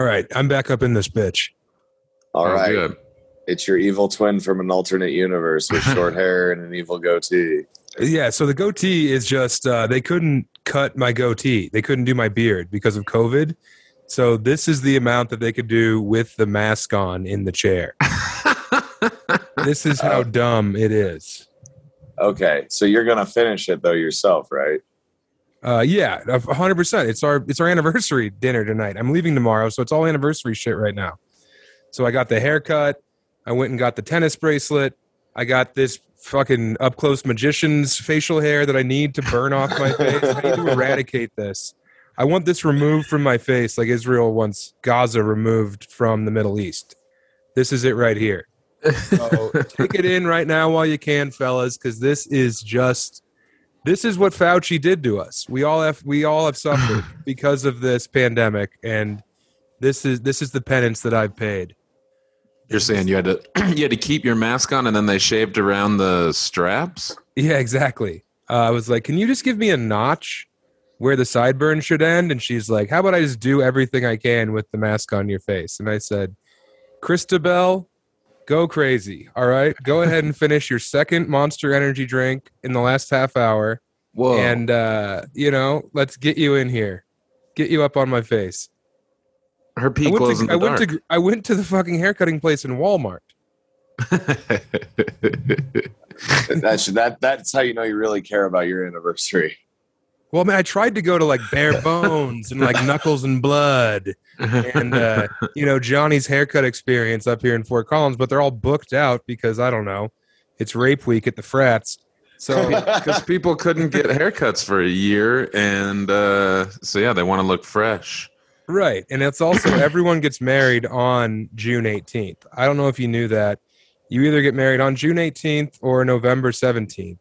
All right, I'm back up in this bitch. All right, good. it's your evil twin from an alternate universe with short hair and an evil goatee. Yeah, so the goatee is just uh, they couldn't cut my goatee. They couldn't do my beard because of COVID. So this is the amount that they could do with the mask on in the chair. this is how dumb it is. Okay, so you're gonna finish it though yourself, right? Uh, yeah, a hundred percent. It's our it's our anniversary dinner tonight. I'm leaving tomorrow, so it's all anniversary shit right now. So I got the haircut. I went and got the tennis bracelet. I got this fucking up close magician's facial hair that I need to burn off my face. I need to eradicate this. I want this removed from my face, like Israel wants Gaza removed from the Middle East. This is it right here. So take it in right now while you can, fellas, because this is just this is what Fauci did to us. We all have we all have suffered because of this pandemic, and this is this is the penance that I've paid. You're saying you had to you had to keep your mask on and then they shaved around the straps? Yeah, exactly. Uh, I was like, "Can you just give me a notch where the sideburn should end?" And she's like, "How about I just do everything I can with the mask on your face?" And I said, "Christabel, go crazy. All right, go ahead and finish your second Monster Energy drink in the last half hour, Whoa. and uh, you know, let's get you in here, get you up on my face." her I pee went, to, I went to I went to the fucking haircutting place in Walmart. That's that. That's how you know you really care about your anniversary. Well, man, I tried to go to like Bare Bones and like Knuckles and Blood and uh, you know Johnny's haircut experience up here in Fort Collins, but they're all booked out because I don't know, it's rape week at the frats. So because people couldn't get haircuts for a year, and uh, so yeah, they want to look fresh. right, and it's also everyone gets married on June 18th. I don't know if you knew that. You either get married on June 18th or November 17th.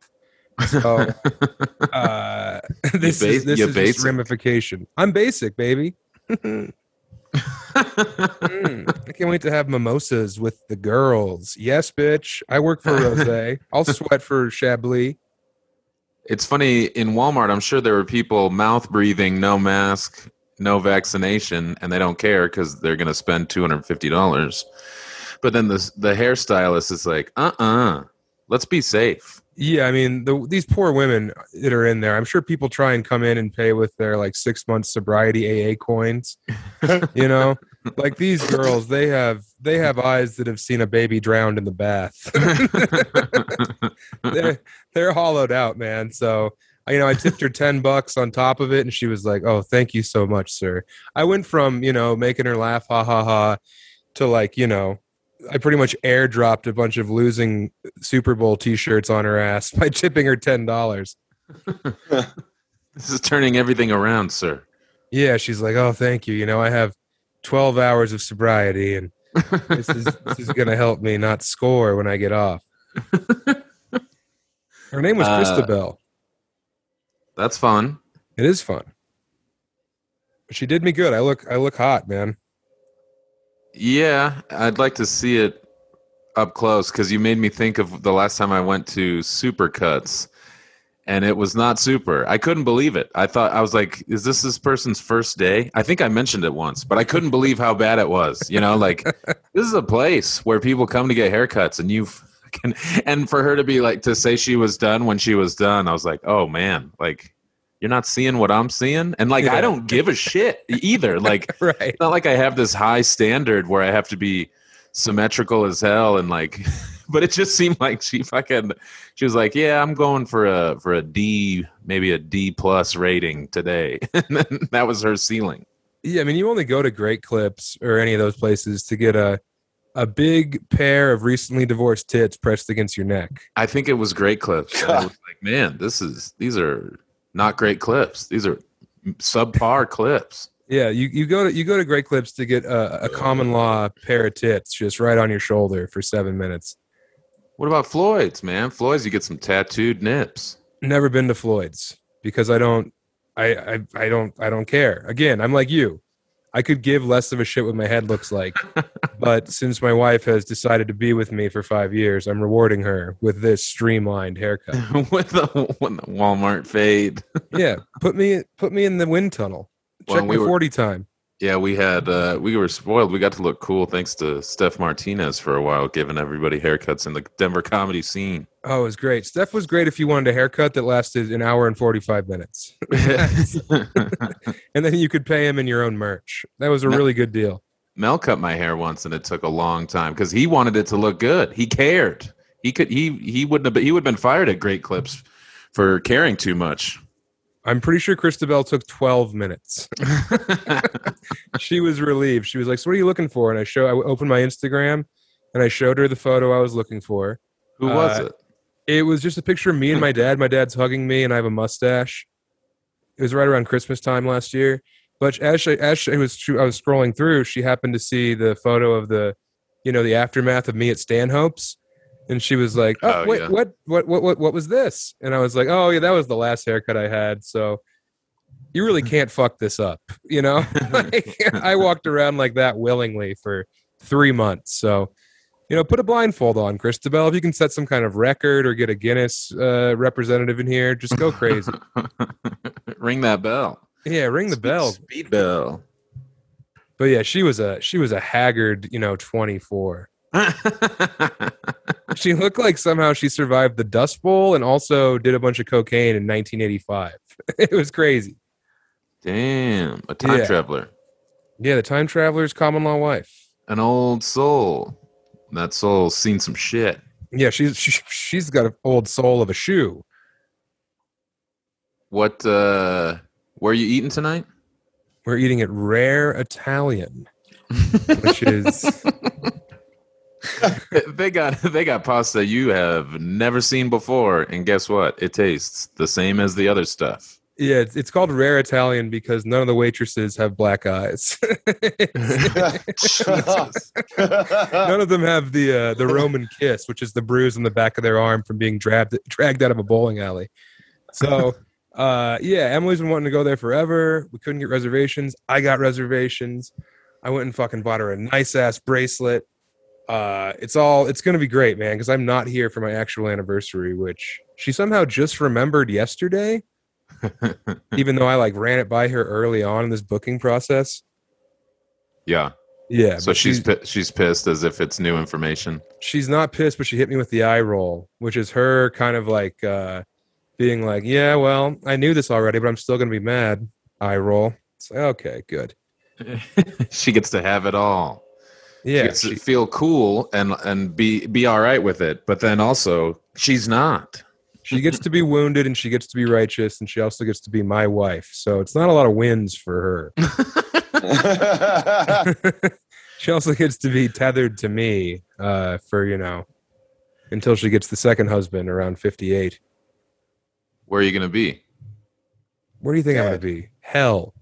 So uh, this ba- is this is just basic. ramification. I'm basic, baby. Mm, I can't wait to have mimosas with the girls. Yes, bitch. I work for Rose. I'll sweat for Chablis. It's funny in Walmart. I'm sure there were people mouth breathing, no mask, no vaccination, and they don't care because they're going to spend two hundred fifty dollars. But then the the hairstylist is like, uh uh-uh, uh, let us be safe. Yeah, I mean, the, these poor women that are in there. I'm sure people try and come in and pay with their like six month sobriety AA coins. you know, like these girls, they have they have eyes that have seen a baby drowned in the bath. they're they're hollowed out, man. So you know, I tipped her ten bucks on top of it, and she was like, "Oh, thank you so much, sir." I went from you know making her laugh, ha ha ha, to like you know, I pretty much airdropped a bunch of losing Super Bowl T-shirts on her ass by tipping her ten dollars. This is turning everything around, sir. Yeah, she's like, "Oh, thank you. You know, I have twelve hours of sobriety, and this is this is gonna help me not score when I get off." Her name was Uh, Christabel. That's fun. It is fun. She did me good. I look I look hot, man. Yeah, I'd like to see it up close because you made me think of the last time I went to Supercuts, and it was not super. I couldn't believe it. I thought I was like, "Is this this person's first day?" I think I mentioned it once, but I couldn't believe how bad it was. You know, like this is a place where people come to get haircuts, and you. fucking- And for her to be like to say she was done when she was done, I was like, "Oh man, like you're not seeing what I'm seeing," and like Yeah. I don't give a shit either. Like Right. it's not like I have this high standard where I have to be symmetrical as hell and like but it just seemed like she fucking she was like, Yeah, I'm going for a for a D, maybe a D plus rating today. and that was her ceiling. Yeah, I mean, you only go to Great Clips or any of those places to get a a big pair of recently divorced tits pressed against your neck. I think it was great clips. I was like, man, this is these are not great clips. These are subpar clips. Yeah, you, you go to you go to Great Clips to get a, a common law pair of tits just right on your shoulder for seven minutes. What about Floyd's, man? Floyd's you get some tattooed nips. Never been to Floyd's because I don't I, I I don't I don't care. Again, I'm like you. I could give less of a shit what my head looks like. but since my wife has decided to be with me for five years, I'm rewarding her with this streamlined haircut. with, the, with the Walmart fade. yeah, put me put me in the wind tunnel. Check we my were- forty time. Yeah, we had uh, we were spoiled. We got to look cool thanks to Steph Martinez for a while, giving everybody haircuts in the Denver comedy scene. Oh, it was great. Steph was great if you wanted a haircut that lasted an hour and 45 minutes. and then you could pay him in your own merch. That was a No. really good deal. Mel cut my hair once, and it took a long time because he wanted it to look good. He cared. He could. He he wouldn't have. He would have been fired at Great Clips for caring too much. I'm pretty sure Christabel took 12 minutes. she was relieved. She was like, "So what are you looking for?" And I show I opened my Instagram and I showed her the photo I was looking for. Who was Uh, it? It was just a picture of me and my dad. My dad's hugging me, and I have a mustache. It was right around Christmas time last year. But as she, as she was, I was scrolling through, she happened to see the photo of the, you know, the aftermath of me at Stanhope's, and she was like, "Oh, Oh, wait, yeah. what, what, what, what, what was this?" And I was like, "Oh, yeah, that was the last haircut I had." So, you really can't fuck this up, you know. like, I walked around like that willingly for three months. So, you know, put a blindfold on, Christabel. If you can set some kind of record or get a Guinness uh, representative in here, just go crazy. Ring that bell. yeah, ring the bell. Speed bell. But yeah, she was a she was a haggard, you know, twenty four. She looked like somehow she survived the Dust Bowl and also did a bunch of cocaine in 1985. it was crazy. Damn, a time Yeah. traveler, Yeah, the time traveler's common law wife. an old soul. That soul's seen some shit. Yeah, she's she, she's got an old soul of a shoe. What? uh Where are you eating tonight? We're eating at Rare Italian, which is they got they got pasta you have never seen before, and guess what? It tastes the same as the other stuff. yeah, it's, it's called Rare Italian because none of the waitresses have black eyes. none of them have the uh, the Roman kiss, which is the bruise on the back of their arm from being dragged dragged out of a bowling alley. So, uh, yeah, Emily's been wanting to go there forever. We couldn't get reservations. I got reservations. I went and fucking bought her a nice ass bracelet. Uh, it's all it's gonna be great, man. Because I'm not here for my actual anniversary, which she somehow just remembered yesterday. even though I like ran it by her early on in this booking process. Yeah. Yeah, So but she's she- pi- she's pissed as if it's new information. she's not pissed, but she hit me with the eye roll, which is her kind of like uh, being like, "Yeah, well, I knew this already, but I'm still gonna be mad." Eye roll. It's like, okay, good. she gets to have it all. She Yeah, gets she- to feel cool and and be be all right with it. But then also she's not. she gets to be wounded and she gets to be righteous, and she also gets to be my wife. So it's not a lot of wins for her. she also gets to be tethered to me uh, for you know until she gets the second husband around 58. Where are you going to be? Where do you think I'm gonna be? Hell.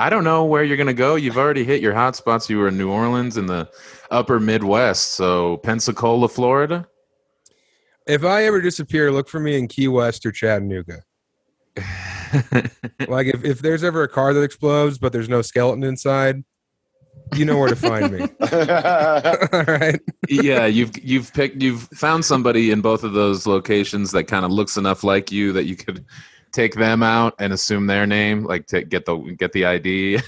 I don't know where you're going to go. You've already hit your hot spots. You were in New Orleans in the upper Midwest. So Pensacola, Florida. If I ever disappear, look for me in Key West or Chattanooga. Like if, if there's ever a car that explodes but there's no skeleton inside, you know where to find me. All right. yeah, you've you've picked you've found somebody in both of those locations that kind of looks enough like you that you could take them out and assume their name, like to get the get the ID.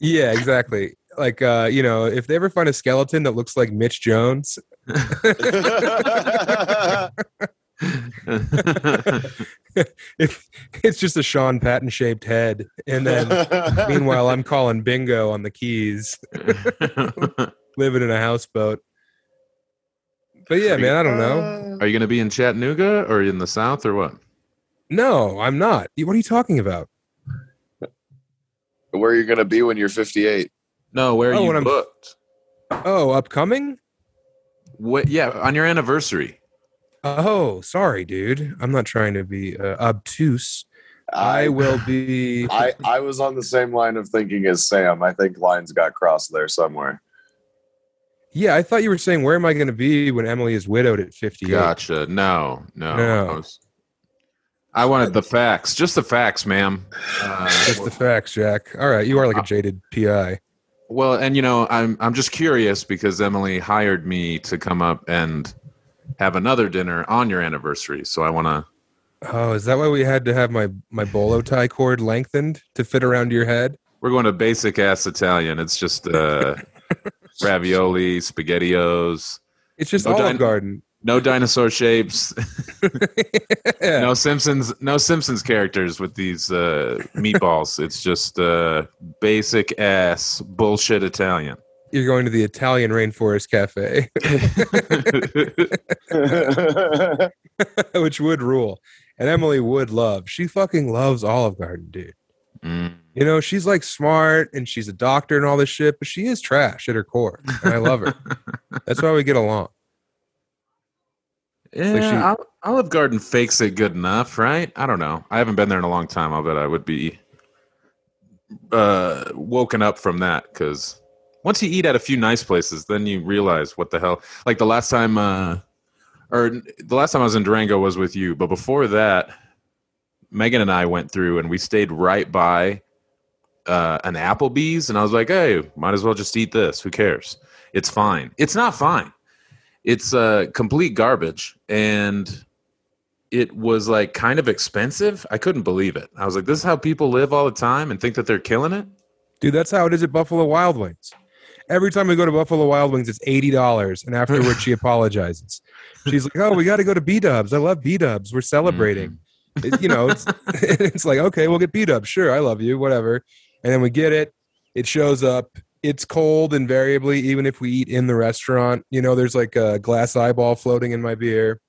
Yeah, exactly. Like uh, you know, if they ever find a skeleton that looks like Mitch Jones, if it's just a Sean Patton shaped head, and then meanwhile I'm calling bingo on the keys, living in a houseboat. But yeah, man, I don't know. Are you going to be in Chattanooga or in the South or what? No, I'm not. What are you talking about? Where are you going to be when you're 58? No, where are Oh, you when I'm- booked? Oh, upcoming? What? Yeah, on your anniversary. Oh, sorry, dude. I'm not trying to be uh, obtuse. I will be. I, I was on the same line of thinking as Sam. I think lines got crossed there somewhere. Yeah, I thought you were saying where am I going to be when Emily is widowed at 58? Gotcha. No, no. No. I, was- I wanted the facts, just the facts, ma'am. Uh, Just the facts, Jack. All right, you are like a jaded PI. well, and you know, I'm I'm just curious because Emily hired me to come up and have another dinner on your anniversary, so I want to. Oh, is that why we had to have my my bolo tie cord lengthened to fit around your head? We're going to basic ass Italian. It's just uh, ravioli, spaghettios, It's just No Olive din- Garden. No dinosaur shapes, Yeah. no Simpsons, no Simpsons characters with these uh, meatballs. it's just uh, basic ass bullshit Italian. You're going to the Italian Rainforest Cafe, which would rule. And Emily would love. She fucking loves Olive Garden, dude. Mm. You know, she's like smart and she's a doctor and all this shit, but she is trash at her core. And I love her. That's why we get along. Yeah, she- Olive Garden fakes it good enough, right? I don't know. I haven't been there in a long time. I'll bet I would be uh, woken up from that because once you eat at a few nice places, then you realize what the hell. Like the last time, uh, or the last time I was in Durango was with you, but before that, Megan and I went through and we stayed right by uh, an Applebee's, and I was like, "Hey, might as well just eat this. Who cares? It's fine. It's not fine. It's uh, complete garbage." And it was like kind of expensive. I couldn't believe it. I was like, "This is how people live all the time and think that they're killing it." Dude, that's how it is at Buffalo Wild Wings. Every time we go to Buffalo Wild Wings, it's eighty dollars, and afterwards she apologizes. She's like, "Oh, we got to go to B Dubs. I love B Dubs. We're celebrating." It- you know, it's it's like, okay, we'll get B Dubs. Sure, I love you. Whatever. And then we get it. It shows up. It's cold invariably, even if we eat in the restaurant. You know, there's like a glass eyeball floating in my beer.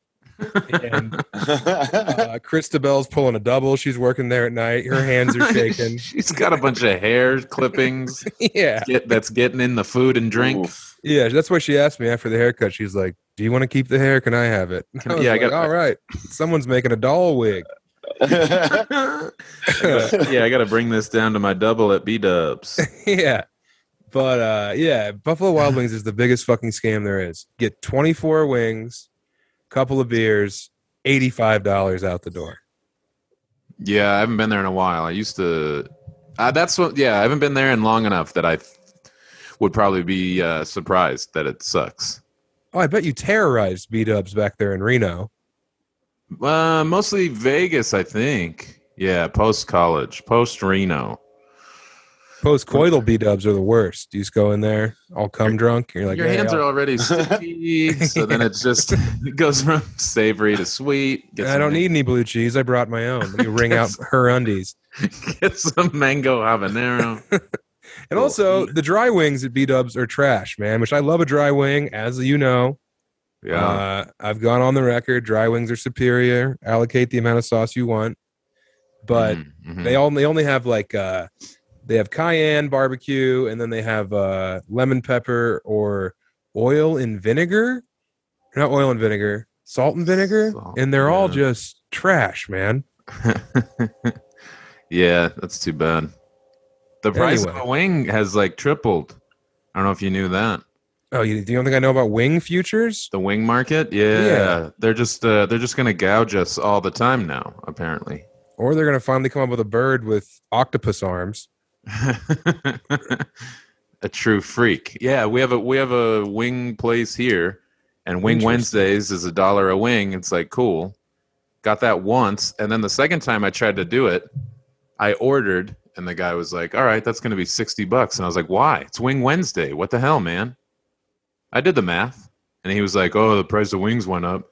And uh, Christabel's pulling a double. She's working there at night. Her hands are shaking. She's got a bunch of hair clippings yeah. get, that's getting in the food and drink. Oof. Yeah, that's why she asked me after the haircut. She's like, "Do you want to keep the hair? Can I have it?" I was yeah, I got- All right, someone's making a doll wig. yeah, I got to bring this down to my double at B Dubs. yeah, but uh, yeah, Buffalo Wild Wings is the biggest fucking scam there is. Get twenty four wings, couple of beers, eighty five dollars out the door. Yeah, I haven't been there in a while. I used to. Uh, that's what. Yeah, I haven't been there in long enough that I th- would probably be uh, surprised that it sucks. Oh, I bet you terrorized B Dubs back there in Reno. Uh, mostly Vegas, I think. Yeah, post college, post Reno. Post coital B Dubs are the worst. You just go in there, all cum drunk. You're like, Your "Hey, hands I'll- are already sticky, so then it's just it goes from savory to sweet. Get I don't need any blue cheese. I brought my own. Let me wring out her undies. get some mango habanero. And also, the dry wings at B Dubs are trash, man. Which I love a dry wing, as you know. Yeah, Uh, I've gone on the record. Dry wings are superior. Allocate the amount of sauce you want, but Mhm, mhm. they only only have like uh, they have cayenne barbecue, and then they have uh, lemon pepper or oil and vinegar. Not oil and vinegar, salt and vinegar, Salt, and they're all just trash, man. yeah, that's too bad. The price Anyway. of a wing has like tripled. I don't know if you knew that. Oh, you, do you don't think I know about wing futures? The wing market, yeah, Yeah. they're just uh, they're just gonna gouge us all the time now. Apparently, Or they're gonna finally come up with a bird with octopus arms. a true freak. Yeah, we have a we have a wing place here, and Wing Wednesdays is a dollar a wing. It's like cool. Got that once, and then the second time I tried to do it, I ordered, and the guy was like, "All right, that's going to be sixty bucks," and I was like, "Why? It's Wing Wednesday. What the hell, man?" I did the math, and he was like, "Oh, the price of wings went up."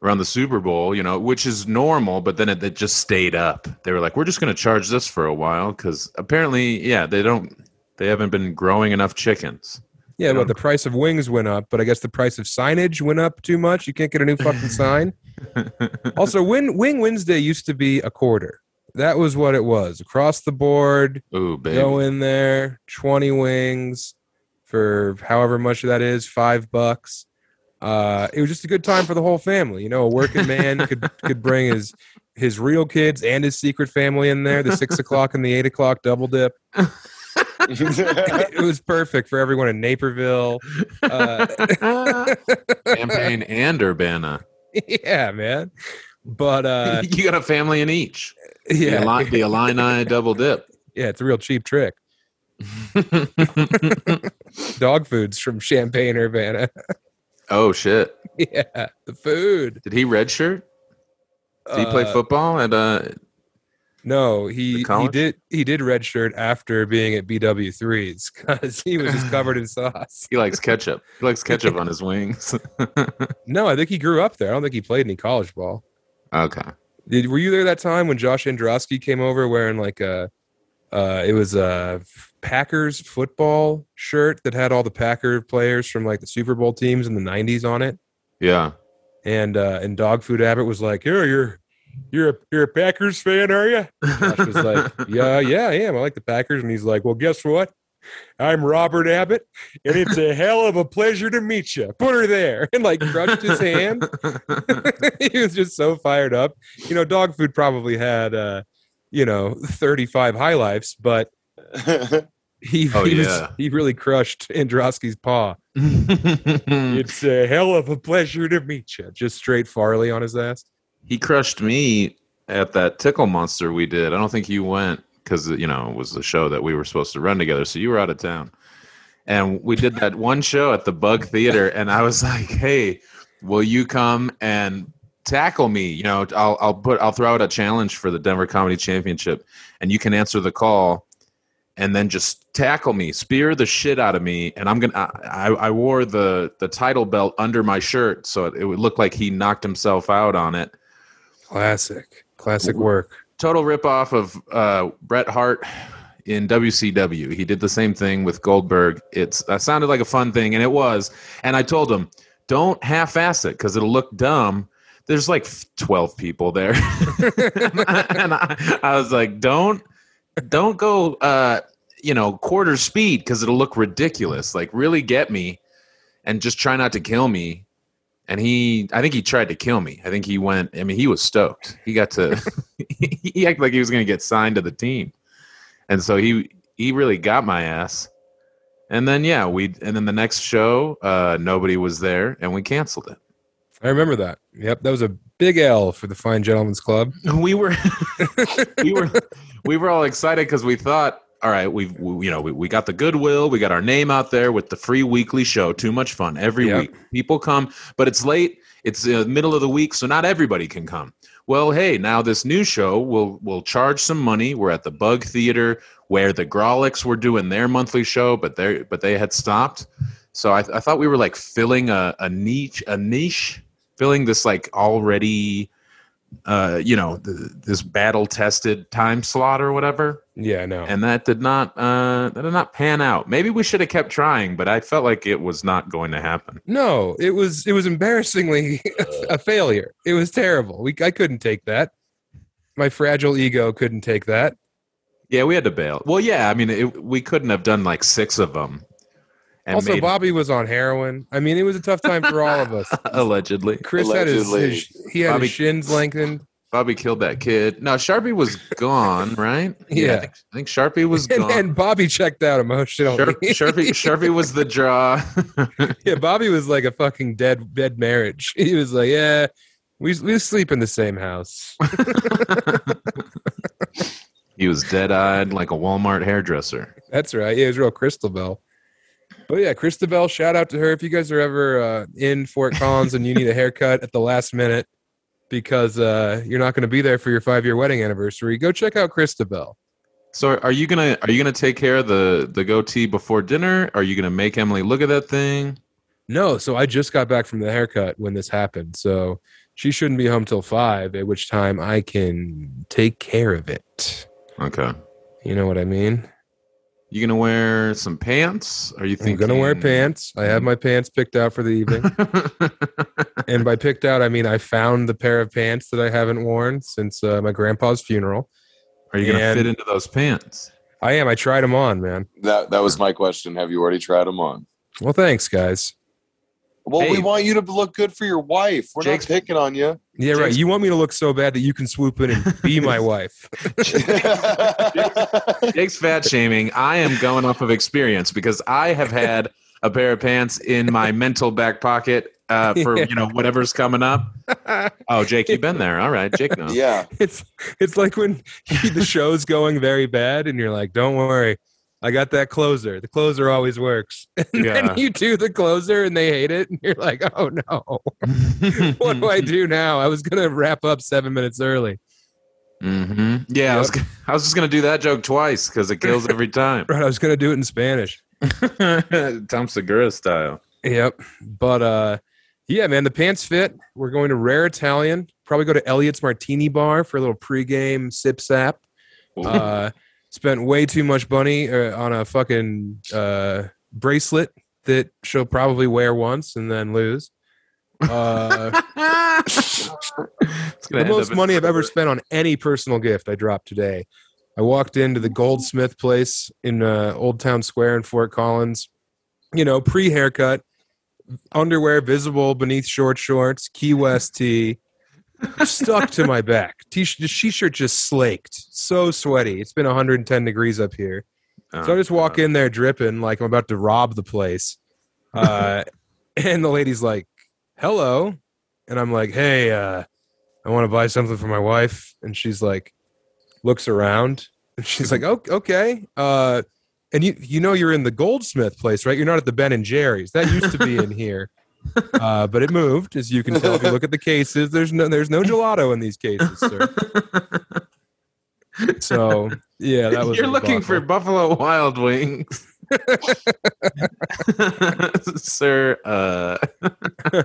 Around the Super Bowl, you know, which is normal, but then it, it just stayed up. They were like, "We're just going to charge this for a while," because apparently, yeah, they don't, they haven't been growing enough chickens. Yeah, but the price of wings went up, but I guess the price of signage went up too much. You can't get a new fucking sign. Also, Win Wing Wednesday used to be a quarter. That was what it was across the board. Ooh, baby. Go in there, twenty wings for however much that is, five bucks. Uh, it was just a good time for the whole family. You know, a working man could could bring his his real kids and his secret family in there. The six o'clock and the eight o'clock double dip. it was perfect for everyone in Naperville. Uh, Champaign and Urbana. yeah, man. But uh, you got a family in each. The, yeah, Ili- the Illini double dip. yeah, it's a real cheap trick. Dog foods from Champaign, Urbana. Oh shit! yeah, the food. Did he redshirt? Did he play Uh, football? And uh, No, he he did he did redshirt after being at BW threes because he was just covered in sauce. He likes ketchup. He likes ketchup on his wings. No, I think he grew up there. I don't think he played any college ball. okay. Did were you there that time when Josh Androsky came over wearing like a uh it was a Packers football shirt that had all the Packer players from like the Super Bowl teams in the 90s on it Yeah. and uh and Dog Food Abbott was like, "Yeah, you're you're a you're a Packers fan, are you?" Josh was like, "Yeah, yeah, I am. I like the Packers." And he's like, "Well, guess what? I'm Robert Abbott, and it's a hell of a pleasure to meet you. Put her there." And like crushed his hand. he was just so fired up. You know, dog food probably had uh, you know, 35 high lifes, but he, Oh, he was yeah. he really crushed Androsky's paw. It's a hell of a pleasure to meet you. Just straight Farley on his ass. he crushed me at that tickle monster we did. I don't think you went because you know it was the show that we were supposed to run together. So you were out of town, and we did that one show at the Bug Theater, and I was like, "Hey, will you come and tackle me? You know, I'll I'll put I'll throw out a challenge for the Denver Comedy Championship, and you can answer the call." And then just tackle me, spear the shit out of me, and I'm gonna. I, I wore the the title belt under my shirt, so it, it would look like he knocked himself out on it Classic. Classic work. total ripoff of uh, Bret Hart in WCW. He did the same thing with Goldberg. It's that sounded like a fun thing, and it was. And I told him, don't half-ass it because it'll look dumb. There's like 12 people there, and I, I was like, don't, don't go, uh, you know, quarter speed because it'll look ridiculous. Like, really get me, and just try not to kill me. And he, I think he tried to kill me. I think he went. I mean, he was stoked. He got to he acted like he was going to get signed to the team, and so he he really got my ass. And then yeah, we and then the next show, uh, nobody was there, and we canceled it. I remember that. Yep, that was a big L for the Fine Gentlemen's Club. We were we were we were all excited because we thought, all right, we've we, you know we, we got the goodwill, we got our name out there with the free weekly show. Too much fun every Yep. week. People come, but it's late. It's the middle of the week, so not everybody can come. Well, hey, now this new show will will charge some money. We're at the Bug Theater where the Grawlix were doing their monthly show, but they but they had stopped. So I, I thought we were like filling a, a niche, a niche, filling this like already, uh, you know, th- this battle tested time slot or whatever, Yeah, no. and that did not uh, that did not pan out. Maybe we should have kept trying, but I felt like it was not going to happen. No, it was it was embarrassingly a failure. It was terrible. We I couldn't take that. My fragile ego couldn't take that. Yeah, we had to bail. Well, yeah, I mean, it, we couldn't have done like six of them. And also, made- Bobby was on heroin. I mean, it was a tough time for all of us. allegedly, Chris had his, his he had Bobby- his shins lengthened. Bobby killed that kid. No, Sharpie was gone, right? I Yeah. think, I think Sharpie was And, gone. and Bobby checked out emotionally. Sharp, Sharpie, Sharpie was the draw. yeah, Bobby was like a fucking dead dead marriage. He was like, yeah, we we sleep in the same house. he was dead eyed like a Walmart hairdresser. That's right. Yeah, it was real Christabel. But yeah, Christabel, shout out to her. If you guys are ever uh, in Fort Collins and you need a haircut at the last minute because uh, you're not going to be there for your five year wedding anniversary, go check out Christabel. So are you gonna are you gonna take care of the the goatee before dinner? Are you gonna make Emily look at that thing? No, so I just got back from the haircut when this happened. So she shouldn't be home till five, at which time I can take care of it. Okay. You know what I mean? You gonna wear some pants? Are you I'm gonna wear pants. I have my pants picked out for the evening. and by picked out, I mean I found the pair of pants that I haven't worn since uh, my grandpa's funeral. Are you gonna And- fit into those pants? I am. I tried them on, man. That that was my question. Have you already tried them on? Well, thanks, guys. Well, Hey. we want you to look good for your wife. We're Jake's- not picking on you. Yeah, right. You want me to look so bad that you can swoop in and be my wife. Jake's fat shaming. I am going off of experience because I have had a pair of pants in my mental back pocket uh, for Yeah. you know whatever's coming up. Oh, Jake, you've been there. All right, Jake knows. yeah. It's it's like when the show's going very bad and you're like, "Don't worry, I got that closer. The closer always works." And Yeah. then you do the closer and they hate it, and you're like, "Oh no, what do I do now? I was gonna wrap up seven minutes early." hmm Yeah, I was, I was just gonna do that joke twice because it kills every time. Right, I was gonna do it in Spanish. Tom Segura style. Yep. But uh yeah, man, the pants fit. We're going to Rare Italian. Probably go to Elliot's Martini Bar for a little pregame sip sap. Uh spent way too much money uh, on a fucking uh bracelet that she'll probably wear once and then lose. Uh the most money I've ever spent on any personal gift I dropped today. I walked into the Goldsmith place in uh, Old Town Square in Fort Collins. You know, pre haircut, underwear visible beneath short shorts, Key West tee, stuck to my back. T shirt just slaked, so sweaty. It's been 110 degrees up here. So I just walk in there dripping like I'm about to rob the place. Uh, and the lady's like, hello. And I'm like, hey, uh, I want to buy something for my wife. And she's like, looks around and she's like, oh, okay. Uh, and you, you know, you're in the Goldsmith place, right? You're not at the Ben and Jerry's. That used to be in here. Uh, but it moved, as you can tell. If you look at the cases, there's no, there's no gelato in these cases, sir. So yeah, that was. You're looking for. Buffalo Wild Wings. Sir, uh,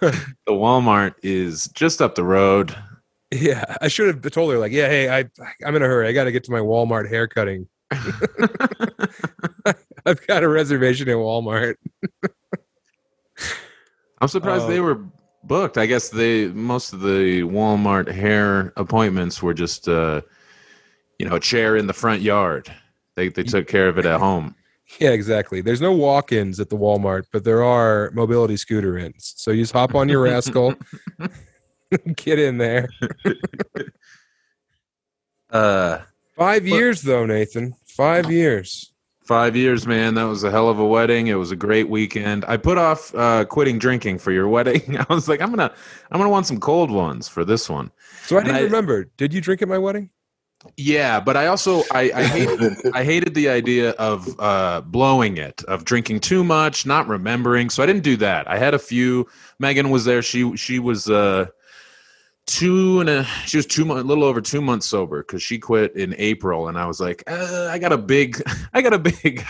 the Walmart is just up the road. Yeah, I should have told her like, yeah, hey, I I'm in a hurry. I got to get to my Walmart hair cutting. I've got a reservation at Walmart. I'm surprised Oh. they were booked. I guess they most of the Walmart hair appointments were just uh, you know, a chair in the front yard. They they took care of it at home. Yeah, exactly. There's no walk-ins at the Walmart, but there are mobility scooter ins. So you just hop on your rascal, get in there. Uh Five years though, Nathan. Five years. Five years, man. That was a hell of a wedding. It was a great weekend. I put off uh, quitting drinking for your wedding. I was like, I'm gonna, I'm gonna want some cold ones for this one. So I And didn't I- remember. Did you drink at my wedding? Yeah, but I also I, I hated I hated the idea of uh, blowing it, of drinking too much, not remembering. So I didn't do that. I had a few. Megan was there. She she was uh, two and a she was two months, a little over two months sober because she quit in April, and I was like, uh, I got a big I got a big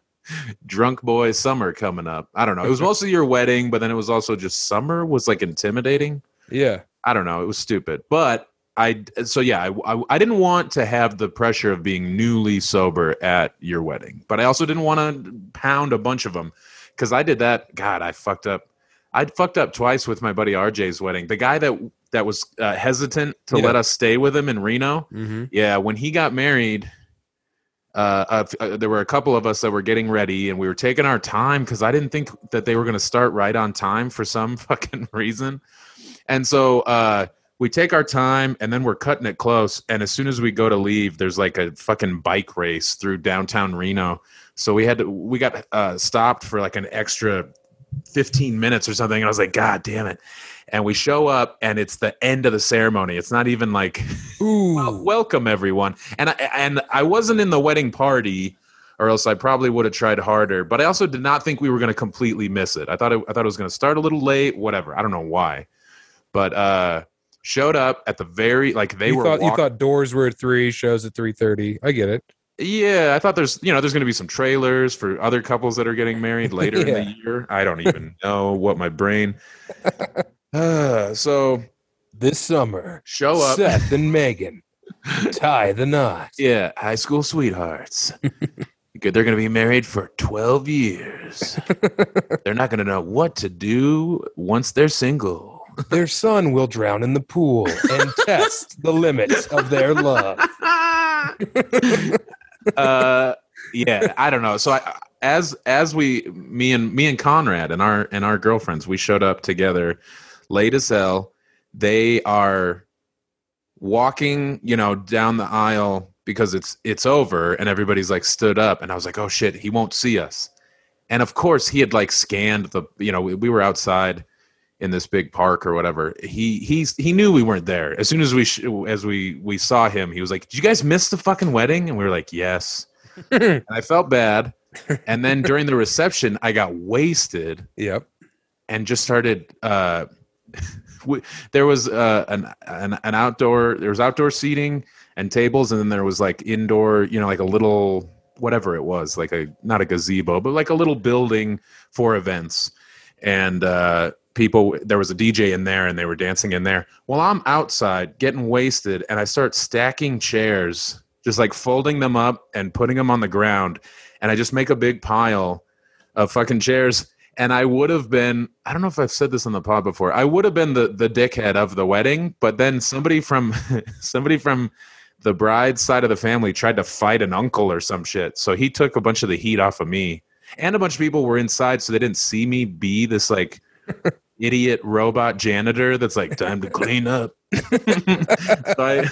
drunk boy summer coming up. I don't know. It was mostly your wedding, but then it was also just summer was like intimidating. Yeah. I don't know. It was stupid, but I so yeah, I, I I didn't want to have the pressure of being newly sober at your wedding, but I also didn't want to pound a bunch of them because I did that. God, I fucked up. I fucked up twice with my buddy RJ's wedding. The guy that that was uh, hesitant to Yeah. let us stay with him in Reno. Mm-hmm. Yeah, when he got married, uh, uh, there were a couple of us that were getting ready, and we were taking our time because I didn't think that they were going to start right on time for some fucking reason. And so uh, we take our time, and then we're cutting it close. And as soon as we go to leave, there's like a fucking bike race through downtown Reno. So we had to, we got uh, stopped for like an extra 15 minutes or something. And I was like, God damn it. And we show up, and it's the end of the ceremony. It's not even like Ooh. well, welcome everyone. And I and I wasn't in the wedding party, or else I probably would have tried harder. But I also did not think we were going to completely miss it. I thought it, I thought it was going to start a little late. Whatever. I don't know why, but uh, showed up at the very like they you were. thought you thought doors were at three, shows at three thirty. I get it. yeah, I thought there's you know there's going to be some trailers for other couples that are getting married later in the year. I don't even know what my brain. Uh, so This summer, show up. Seth and Megan tie the knot. Yeah, high school sweethearts. Good, they're going to be married for 12 years. they're not going to know what to do once they're single. Their son will drown in the pool and test the limits of their love. uh, yeah, I don't know. So I, as as we me and me and Conrad and our and our girlfriends, we showed up together late as hell. They are walking, you know, down the aisle because it's it's over and everybody's like stood up and I was like, "Oh shit, he won't see us." And of course, he had like scanned the, you know, we, we were outside in this big park or whatever. He he's he knew we weren't there. As soon as we sh- as we we saw him, he was like, "Did you guys miss the fucking wedding?" And we were like, "Yes." and I felt bad. And then during the reception, I got wasted Yep. and just started uh we, there was uh, an, an an outdoor there was outdoor seating and tables, and then there was like indoor, you know, like a little whatever it was, like a not a gazebo, but like a little building for events, and uh, people. There was a DJ in there, and they were dancing in there. Well, I'm outside getting wasted, and I start stacking chairs, just like folding them up and putting them on the ground, and I just make a big pile of fucking chairs and I would have been I don't know if I've said this on the pod before. I would have been the the dickhead of the wedding, but then somebody from somebody from the bride's side of the family tried to fight an uncle or some shit. So he took a bunch of the heat off of me. And a bunch of people were inside so they didn't see me be this like idiot robot janitor that's like time to clean up. so I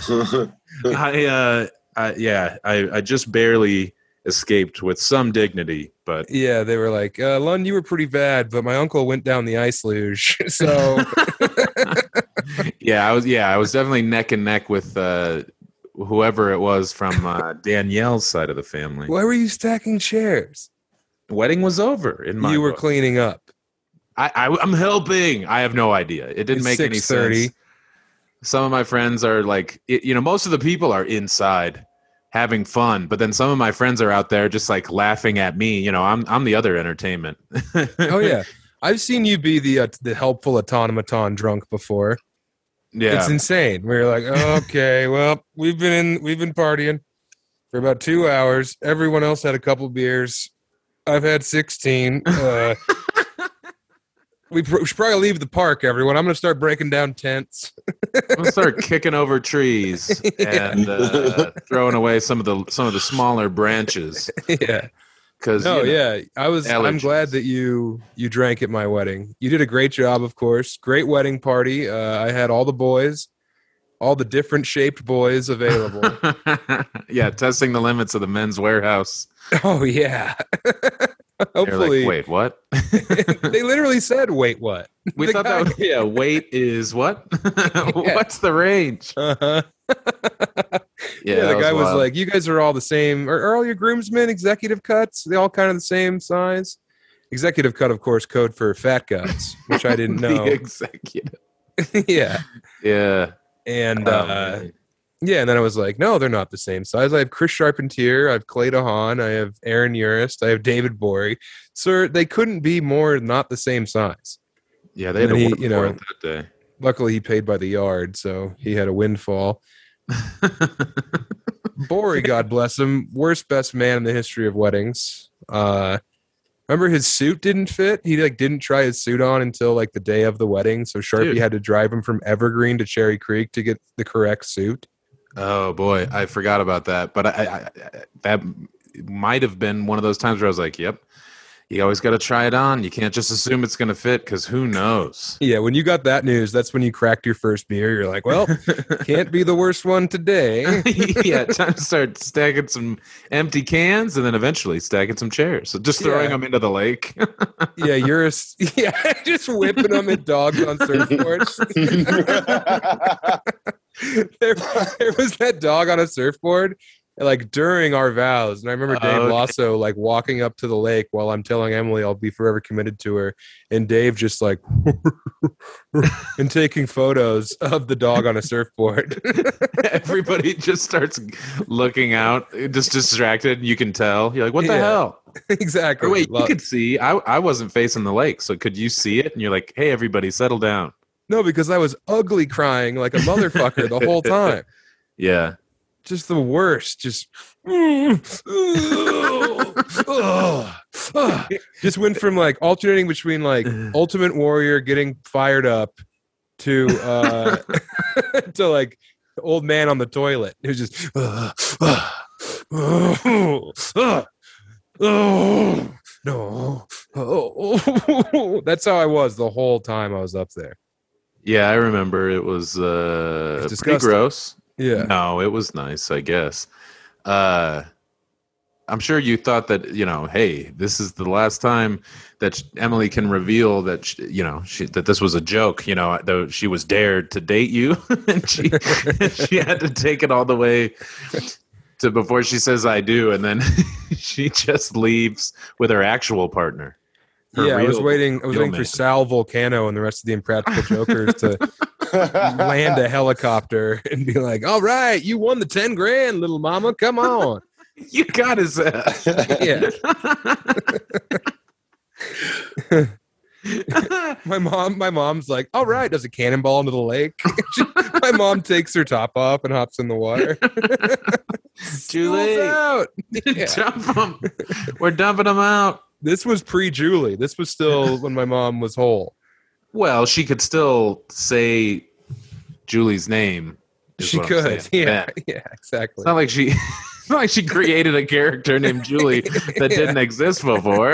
I uh I, yeah, I I just barely escaped with some dignity, but Yeah, they were like, uh, Lund, you were pretty bad, but my uncle went down the ice luge. so yeah, I was yeah, I was definitely neck and neck with uh, whoever it was from uh, Danielle's side of the family. why were you stacking chairs? Wedding was over in my you were book. cleaning up. I, I I'm helping. I have no idea. It didn't It's make any sense. Some of my friends are like, it, you know, most of the people are inside having fun, but then some of my friends are out there just like laughing at me. You know, I'm I'm the other entertainment. Oh yeah. I've seen you be the uh, the helpful automaton drunk before. yeah. It's insane. We are like, okay, well, we've been in, we've been partying for about two hours. Everyone else had a couple beers. I've had sixteen. Uh, we, pr- we should probably leave the park, everyone. I'm going to start breaking down tents. I'm gonna start kicking over trees and uh, throwing away some of the some of the smaller branches yeah. because No, yeah. I was. I'm glad that you you drank at my wedding. You did a great job, of course. Great wedding party. Uh, I had all the boys, all the different shaped boys available. yeah, testing the limits of the Men's Wearhouse. oh yeah. Hopefully, like, wait, what? they literally said, "Wait, what?" we the thought that. Was, yeah, weight is what? What's the range? Uh-huh. Yeah, Yeah, the guy was wild. like, "You guys are all the same. Are, are all your groomsmen executive cuts? They all kind of the same size." Executive cut, of course, code for fat guys, which I didn't know. executive. yeah, Yeah. and Oh, uh. Yeah, and then I was like, "No, they're not the same size. I have Chris Charpentier, I have Clay DeHaan, I have Aaron Urist, I have David Bory. Sir, they couldn't be more not the same size." yeah, they had and he- you know, that day. Luckily, he paid by the yard, so he had a windfall. Bory, God bless him, worst best man in the history of weddings. Uh, remember his suit didn't fit. He like didn't try his suit on until like the day of the wedding. So Sharpie Dude. had to drive him from Evergreen to Cherry Creek to get the correct suit. Oh boy, I forgot about that. But I, I, I that might have been one of those times where I was like, "Yep, you always got to try it on. You can't just assume it's going to fit because who knows." Yeah, when you got that news, that's when you cracked your first beer. You're like, well, can't be the worst one today. yeah, time to start stacking some empty cans and then eventually stacking some chairs. So just throwing Yeah. them into the lake. yeah, you're a, yeah, just whipping them at dogs on surfboards. there, there was that dog on a surfboard like during our vows and i remember dave oh, Okay. lasso like walking up to the lake while i'm telling emily i'll be forever committed to her and dave just like and taking photos of the dog on a surfboard Everybody just starts looking out, just distracted. You can tell. You're like, "What the Yeah. hell?" exactly Or wait, Lo- you could see. I I wasn't facing the lake, so could you see it? And you're like, "Hey, everybody, settle down." No because i was ugly crying like a motherfucker the whole time Yeah. just the worst. Just just went from like alternating between like Ultimate Warrior getting fired up to uh to like old man on the toilet. It was just oh no oh that's how I was the whole time I was up there. Yeah, I remember it was uh It's pretty disgusting. gross. Yeah. No, it was nice, I guess. Uh I'm sure you thought that, you know, hey, this is the last time that Emily can reveal that, sh you know, she, that this was a joke, you know, though she was dared to date you. and she, she had to take it all the way to before she says, I do. And then she just leaves with her actual partner. Yeah, I was waiting. I was waiting name. for Sal Vulcano and the rest of the Impractical Jokers to land a helicopter and be like, "All right, you won the ten grand, little mama. Come on." You got his ass. Yeah. My mom, my mom's like, "All right," does a cannonball into the lake. She- my mom takes her top off and hops in the water. Too late. out. Yeah. Dump 'em. We're dumping them out. This was pre Julie. This was still when my mom was whole. Well, she could still say Julie's name. She could. saying. Yeah, yeah, exactly. It's not like she it's not like she created a character named Julie that Yeah. didn't exist before.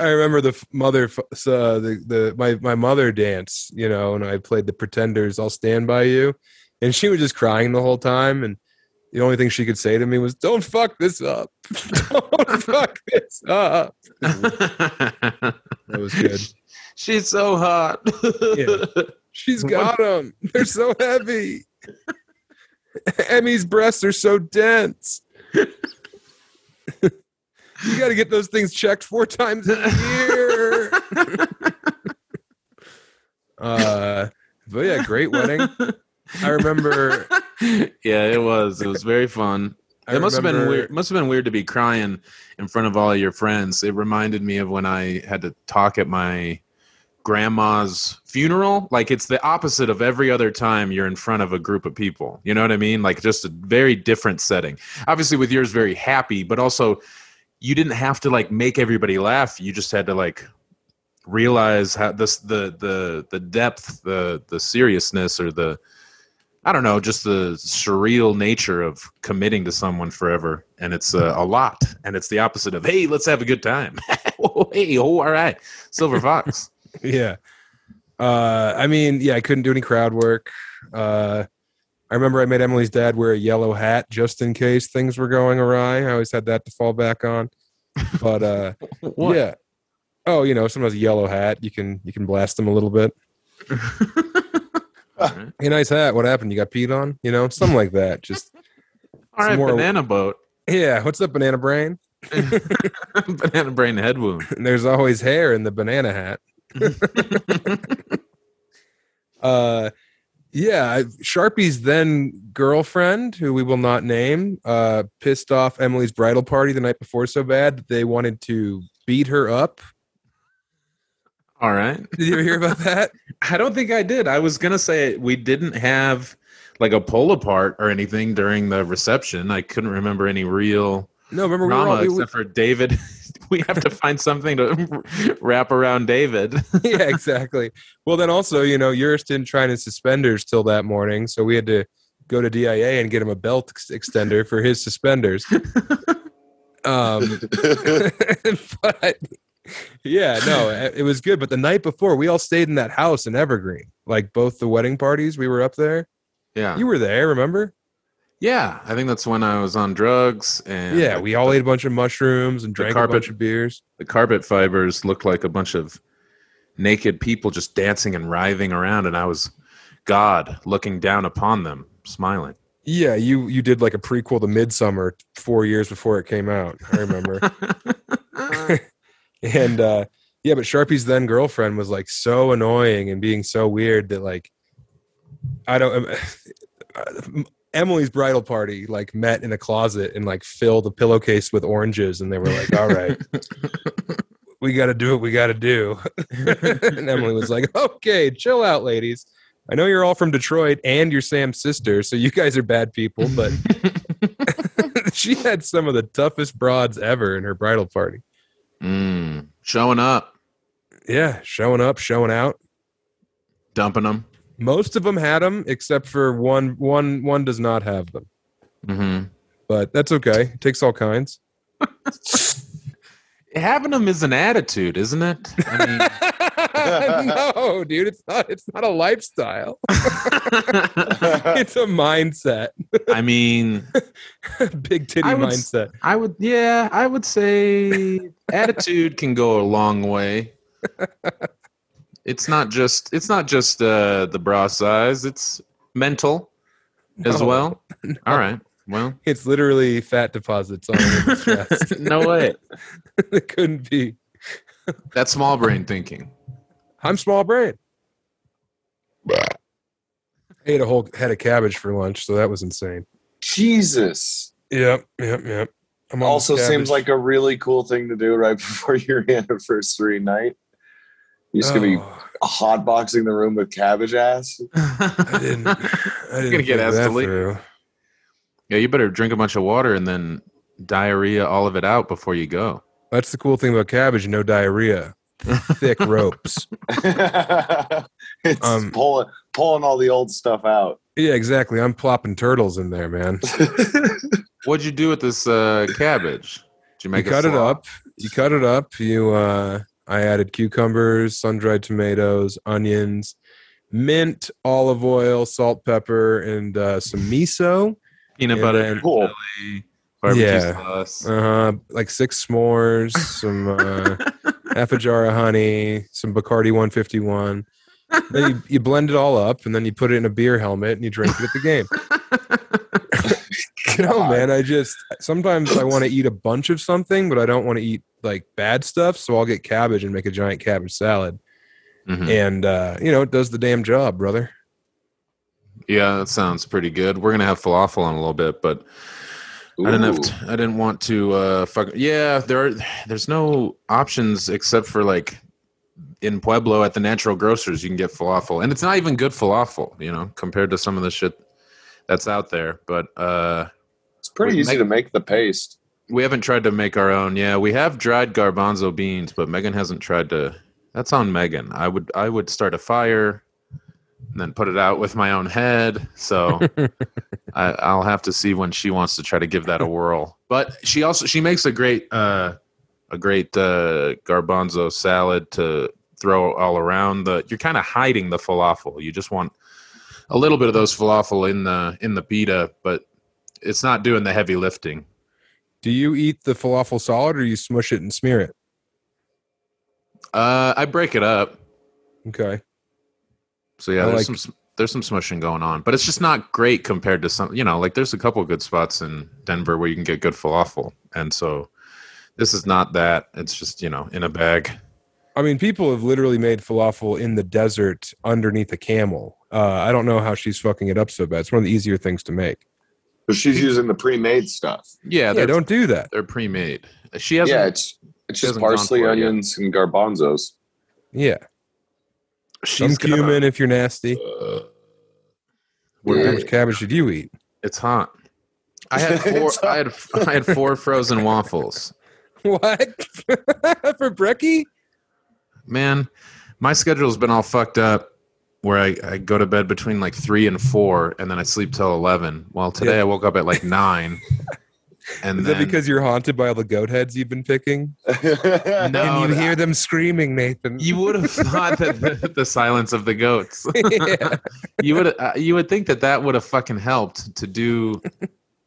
I remember the mother, uh, the the my my mother dance, you know, and I played the Pretenders. I'll stand by you, and she was just crying the whole time, and the only thing she could say to me was, "Don't fuck this up, don't fuck this up." That was good. She's so hot. Yeah. She's got them. They're so heavy. Emmy's breasts are so dense. you got to get those things checked four times a year. uh, but yeah, great wedding. I remember. yeah, it was. It was very fun. I it must have been weird. Must have been weird to be crying in front of all your friends. It reminded me of when I had to talk at my grandma's funeral. Like it's the opposite of every other time you're in front of a group of people. You know what I mean? Like just a very different setting. Obviously, with yours, very happy, but also you didn't have to like make everybody laugh. You just had to like realize how this the the the depth, the the seriousness, or the I don't know, just the surreal nature of committing to someone forever, and it's uh, a lot, and it's the opposite of hey, let's have a good time. oh, hey, oh, all right, Silver Fox. Yeah. Uh, I mean, yeah, I couldn't do any crowd work. Uh, I remember I made Emily's dad wear a yellow hat just in case things were going awry. I always had that to fall back on. But uh, yeah. Oh, you know, sometimes a yellow hat, you can you can blast them a little bit. Alright. Hey, nice hat. What happened? You got peed on? You know, something like that. Just All right, more- banana boat, yeah. What's up, banana brain? banana brain head wound. There's always hair in the banana hat. uh yeah sharpie's then girlfriend who we will not name uh pissed off emily's bridal party the night before so bad that they wanted to beat her up All right. did you ever hear about that I don't think I did. I was gonna say we didn't have like a pull apart or anything during the reception. I couldn't remember any real no remember we were all, we, we- except for David. we have to find something to wrap around David. yeah exactly well then also you know yours didn't try in suspenders till that morning so we had to go to dia and get him a belt extender for his suspenders um but yeah, no, it was good. But the night before, we all stayed in that house in Evergreen. Like both the wedding parties, we were up there. Yeah. You were there, remember? Yeah, I think that's when I was on drugs and Yeah, we all ate a bunch of mushrooms and drank carpet- a bunch of beers. the carpet fibers looked like a bunch of naked people just dancing and writhing around and I was God looking down upon them, smiling. Yeah, you you did like a prequel to Midsummer four years before it came out. I remember. and uh yeah, but Sharpie's then girlfriend was like so annoying and being so weird that like I don't. Emily's bridal party like met in a closet and like filled a pillowcase with oranges, and they were like, "All right, we got to do what we got to do." and Emily was like, "Okay, chill out, ladies. I know you're all from Detroit and you're Sam's sister, so you guys are bad people, but." she had some of the toughest broads ever in her bridal party. Mm, showing up, Yeah, showing up, showing out. dumping them. Most of them had them, except for one. One one does not have them, Mm-hmm. but that's okay. It takes all kinds. Having them is an attitude, isn't it? I mean, no, dude, it's not. It's not a lifestyle. it's a mindset. I mean, Big titty I would mindset. I would, yeah, I would say attitude can go a long way. It's not just, it's not just uh, the bra size; it's mental as No. well. All right, Well, It's literally fat deposits on his chest. no way. it couldn't be. That's small brain thinking. I'm small brain. I Ate a whole head of cabbage for lunch, so that was insane. Jesus. Yep, yep, yep. I'm Also seems like a really cool thing to do right before your anniversary night. You're just gonna be Oh, hotboxing the room with cabbage ass. I didn't. I didn't gonna get think asked that to leave. through. Yeah, you better drink a bunch of water and then diarrhea all of it out before you go. That's the cool thing about cabbage. No diarrhea. Thick ropes. it's Um, pulling pulling all the old stuff out. Yeah, exactly. I'm plopping turtles in there, man. What'd you do with this uh, cabbage? Did you You make a cut it up. You cut it up. You uh I added cucumbers, sun-dried tomatoes, onions, mint, olive oil, salt, pepper, and uh, some miso. Peanut And butter, Cool. jelly, barbecue Yeah. sauce. Uh, like six s'mores, some uh, half a jar of honey, some Bacardi 151. Then you, you blend it all up, and then you put it in a beer helmet, and you drink it at the game. no, God. man, I just sometimes I want to eat a bunch of something, but I don't want to eat like bad stuff, so I'll get cabbage and make a giant cabbage salad, Mhm. and uh, you know it does the damn job, brother. Yeah, that sounds pretty good. We're gonna have falafel in a little bit, but I didn't have. Ooh. I didn't want to. Uh, fuck. Yeah, there. Are, there's no options except for like in Pueblo at the natural grocers. You can get falafel, and it's not even good falafel. You know, compared to some of the shit that's out there. But uh, It's pretty easy make- to make the paste. we haven't tried to make our own. Yeah, we have dried garbanzo beans, but Megan hasn't tried to. That's on Megan. I would. I would start a fire. And then put it out with my own head. So I, I'll have to see when she wants to try to give that a whirl. But she also she makes a great uh, a great uh, garbanzo salad to throw all around the. You're kind of hiding the falafel. You just want a little bit of those falafel in the in the pita, but it's not doing the heavy lifting. Do you eat the falafel solid, or you smush it and smear it? Uh, I break it up. Okay. So yeah, I there's like- some there's some smushing going on, but it's just not great compared to some. You know, like there's a couple good spots in Denver where you can get good falafel, and so this is not that. It's just you know in a bag. I mean, people have literally made falafel in the desert underneath a camel. Uh, I don't know how she's fucking it up so bad. It's one of the easier things to make. But she's using the pre-made stuff. Yeah, Yeah, they're don't do that. they're pre-made. She hasn't. Yeah, it's it's just parsley, for it yet. onions, and garbanzos. Yeah, some she's gonna- cumin if you're nasty. Uh, How Yeah. much cabbage did you eat? it's hot. I had four. I had I had four frozen waffles. What for brekkie? Man, my schedule's been all fucked up. Where I, I go to bed between like three and four, and then I sleep till eleven. Well, today Yeah. I woke up at like nine. And Is then, that because you're haunted by all the goat heads you've been picking? No, and you hear them screaming, Nathan. you would have thought that the, the silence of the goats. yeah. you would uh, you would think that that would have fucking helped to do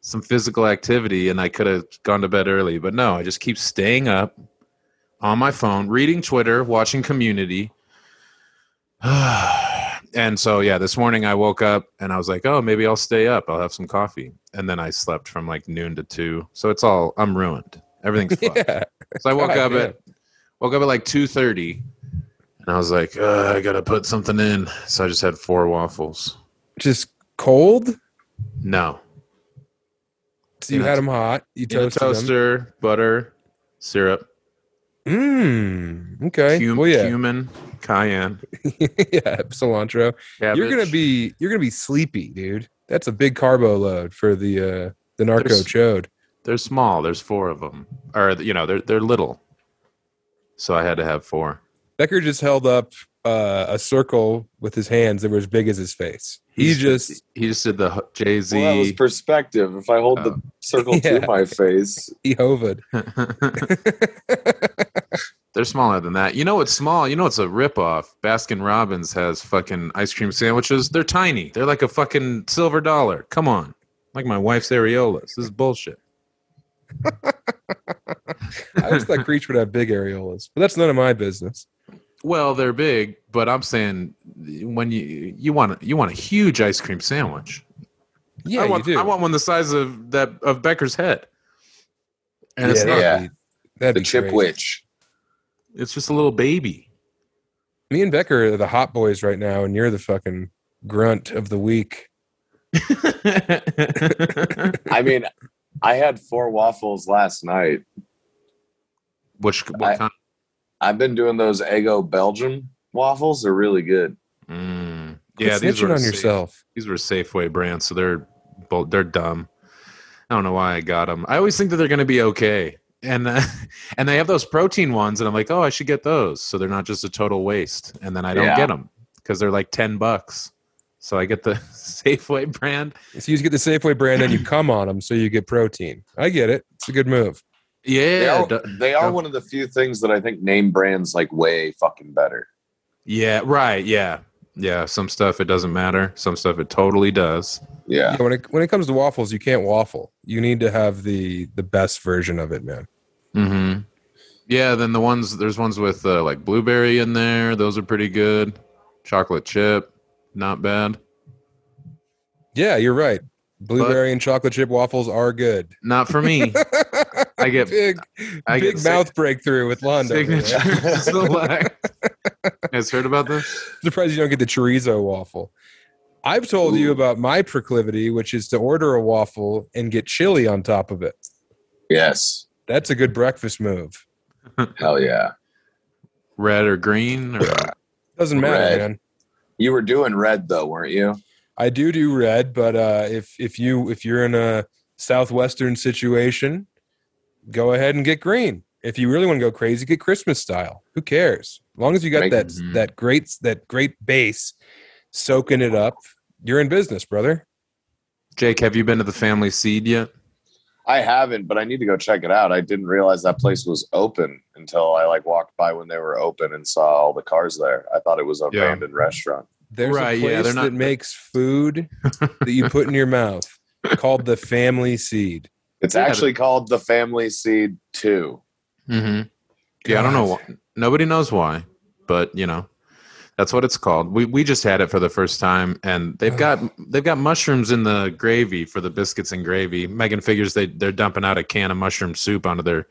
some physical activity, and I could have gone to bed early. But no, I just keep staying up on my phone, reading Twitter, watching Community. and so yeah, this morning I woke up and I was like, oh, maybe I'll stay up. I'll have some coffee, and then I slept from like noon to two. So it's all I'm ruined. Everything's fucked. yeah. So I woke God up damn. at woke up at like two thirty, and I was like, uh, I gotta put something in. So I just had four waffles. Just cold. No, So you had them hot. You toasted them. toaster, butter, syrup, Mmm. Okay. cum- well, yeah. cumin, cayenne, yeah. Cilantro. cabbage. You're gonna be you're gonna be sleepy, dude. That's a big carbo load for the uh the narco There's- chode. They're small. There's four of them, or you know, they're they're little. So I had to have four. Becker just held up uh, a circle with his hands that were as big as his face. He just he just did the Jay Z. Well, that was perspective. If I hold Oh. the circle Yeah. to my face, he hovered. They're smaller than that. You know what's small? You know it's a ripoff. Baskin Robbins has fucking ice cream sandwiches. They're tiny. They're like a fucking silver dollar. Come on. Like my wife's areolas. This is bullshit. I always thought Creech would have big areolas, but that's none of my business. Well, they're big, but I'm saying when you you want you want a huge ice cream sandwich. Yeah, I want, you do. I want one the size of that of Becker's head. And it's Yeah, not. Yeah. that'd that'd The be Chip crazy. Witch. It's just a little baby. Me and Becker are the hot boys right now, and you're the fucking grunt of the week. I mean, I had four waffles last night. Which what I- kind? I've been doing those Eggo Belgium waffles. They're really good. Mm, yeah, these were on safe- yourself. These were Safeway brands, so they're both they're dumb. I don't know why I got them. I always think that they're going to be okay, and uh, and they have those protein ones, and I'm like, oh, I should get those, so they're not just a total waste. And then I don't Yeah. get them because they're like ten bucks. So I get the Safeway brand. So you get the Safeway brand and you come on them, so you get protein. I get it. It's a good move. They Yeah, are, d- they are d- one of the few things that I think name brands like way fucking better. yeah, right, yeah, yeah. Some stuff it doesn't matter. Some stuff it totally does. Yeah. Yeah, when it when it comes to waffles, you can't waffle. You need to have the the best version of it, man. Mm-hmm. Yeah, then the ones there's ones with uh, like blueberry in there. Those are pretty good. Chocolate chip, not bad. Yeah, you're right. Blueberry and chocolate chip waffles are good. Not for me. I get big, I big get sig- mouth breakthrough with Londo. signature man. select. You heard about this? Surprised you don't get the chorizo waffle. I've told you about my proclivity, which is to order a waffle and get chili on top of it. Yes. That's a good breakfast move. Hell yeah. Red or green? Or Doesn't matter, Red. man. You were doing red though, weren't you? I do do red, but uh, if if you if you're in a southwestern situation, go ahead and get green. If you really want to go crazy, get Christmas style. Who cares? As long as you got Make- that Mhm. that great that great base soaking it up, you're in business, brother. Jake, have you been to the family seed yet? I haven't, but I need to go check it out. I didn't realize that place was open until I like walked by when they were open and saw all the cars there. I thought it was a Yeah. abandoned restaurant. There's Right, a yeah, place they're not- that makes food that you put in your mouth called the Family Seed. It's Yeah, actually called the Family Seed 2. Mm-hmm. Yeah, I don't know. God. Why. Nobody knows why, but you know, that's what it's called. We we just had it for the first time, and they've got they've got mushrooms in the gravy for the biscuits and gravy. Megan figures they they're dumping out a can of mushroom soup onto their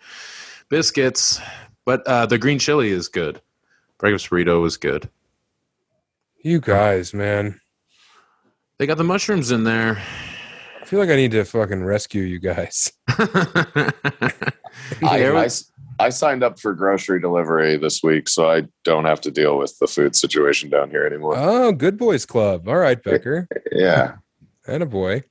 biscuits, but uh, the green chili is good. Breakfast burrito was good. You guys, man. They got the mushrooms in there. I feel like I need to fucking rescue you guys. I, There I, was- I signed up for grocery delivery this week, so I don't have to deal with the food situation down here anymore. Oh, good boys club. All right, Becker. yeah. And a boy.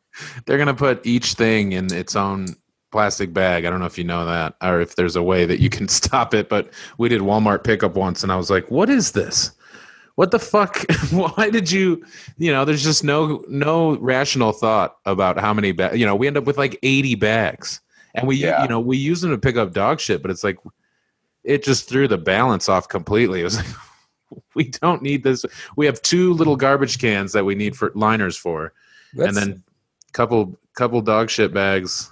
They're gonna put each thing in its own plastic bag. I don't know if you know that, or if there's a way that you can stop it. But we did Walmart pickup once, and I was like, "What is this? What the fuck? Why did you? You know, there's just no no rational thought about how many bags. You know, we end up with like 80 bags, and we Yeah. you know we use them to pick up dog shit, but it's like it just threw the balance off completely. It was like. We don't need this. We have two little garbage cans that we need for liners for That's, and then couple couple dog shit bags.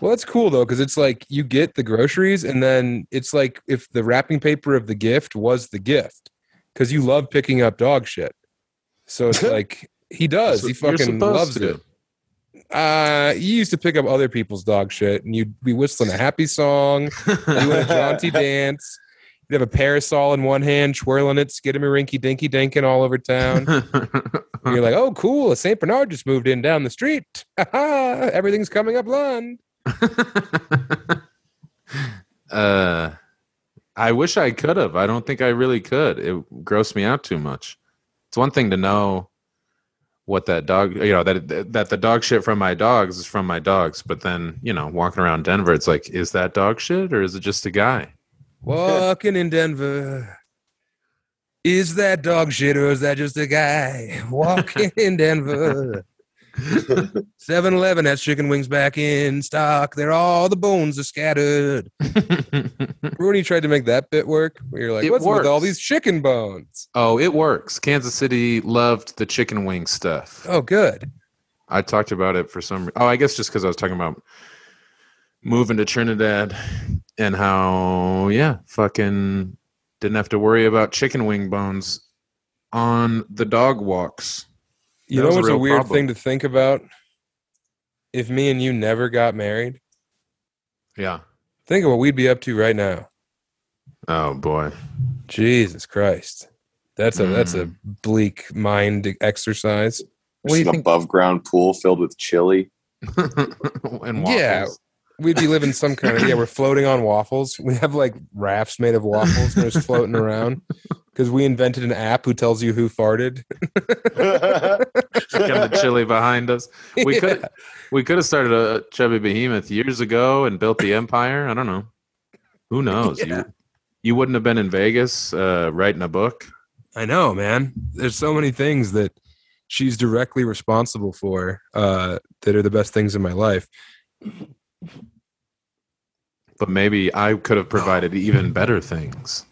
well, that's cool though, because it's like you get the groceries, and then it's like if the wrapping paper of the gift was the gift, because you love picking up dog shit. So it's like he does. He That's what you're fucking loves to. it. Uh, you used to pick up other people's dog shit, and you'd be whistling a happy song, doing a jaunty dance. You'd have a parasol in one hand, twirling it, skidding a rinky dinky dinking all over town. You're like, oh, cool. A St. Bernard just moved in down the street. Everything's coming up blonde. uh, I wish I could have. I don't think I really could. It grossed me out too much. It's one thing to know what that dog, you know, that that the dog shit from my dogs is from my dogs, but then you know, walking around Denver, it's like, is that dog shit or is it just a guy? Walking in Denver. Is that dog shit or is that just a guy walking in Denver? 7 Eleven has chicken wings back in stock. They're all the bones are scattered. Remember when you tried to make that bit work? Where you're like, It what's with all these chicken bones? oh, it works. Kansas City loved the chicken wing stuff. Oh, good. I talked about it for some. Oh, I guess just because I was talking about moving to Trinidad and how yeah, fucking didn't have to worry about chicken wing bones on the dog walks. You know was a what's a, weird problem. thing to think about? if me and you never got married, Yeah. think of what we'd be up to right now. Oh boy. Jesus Christ. That's a that's a Mm. bleak mind exercise. What do you Just an think? above ground pool filled with chili. and waffles. Yeah. We'd be living some kind of yeah, we're floating on waffles. We have like rafts made of waffles and we're just floating around. Because we invented an app who tells you who farted. Got the chili behind us. We Yeah. could we could have started a chubby behemoth years ago and built the empire. I don't know. Who knows? Yeah. You you wouldn't have been in Vegas uh, writing a book. I know, man. There's so many things that she's directly responsible for uh, that are the best things in my life. But maybe I could have provided even better things.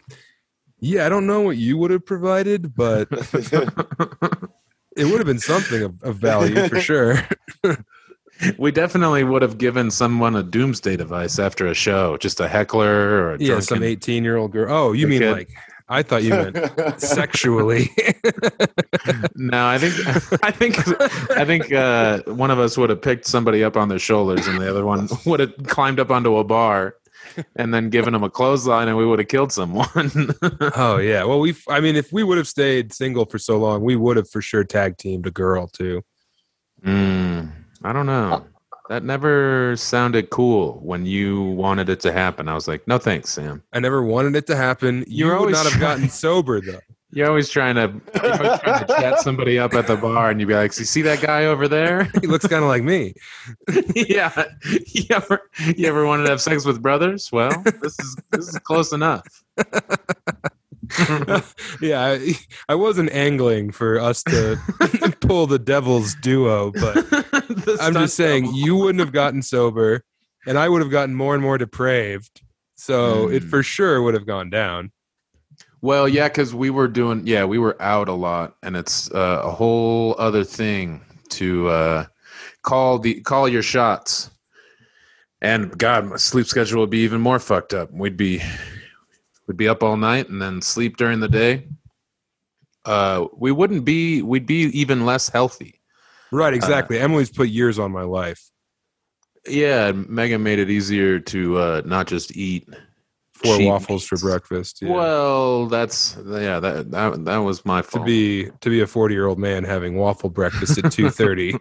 Yeah, I don't know what you would have provided, but it would have been something of, of value for sure. we definitely would have given someone a doomsday device after a show, just a heckler or a yeah, some 18 year old girl. Oh, you mean kid. like, I thought you meant sexually. No, I think I think I think uh, one of us would have picked somebody up on their shoulders, and the other one would have climbed up onto a bar, and then given him a clothesline, and we would have killed someone. oh, yeah. Well, we, I mean, if we would have stayed single for so long, we would have for sure tag teamed a girl too. mm, I don't know. That never sounded cool when you wanted it to happen. I was like, no thanks, Sam. I never wanted it to happen. You You're would not have gotten sober though. You're always trying to, always trying to chat somebody up at the bar, and you'd be like, "You see that guy over there? He looks kind of like me. yeah. You ever, you ever wanted to have sex with brothers? Well, this is this is close enough. yeah, I, I wasn't angling for us to pull the devil's duo, but I'm just saying double. you wouldn't have gotten sober, and I would have gotten more and more depraved. So it Mm. for sure would have gone down. Well, yeah, because we were doing, yeah, we were out a lot, and it's uh, a whole other thing to uh, call the call your shots. And God, my sleep schedule would be even more fucked up. We'd be we'd be up all night and then sleep during the day. Uh, we wouldn't be. We'd be even less healthy. Right, exactly. Emily's put years on my life. Yeah, Megan made it easier to uh, not just eat Four cheap waffles for breakfast. Yeah. Well, that's yeah. That that, that was my to be to be a 40 year old man having waffle breakfast at 2.30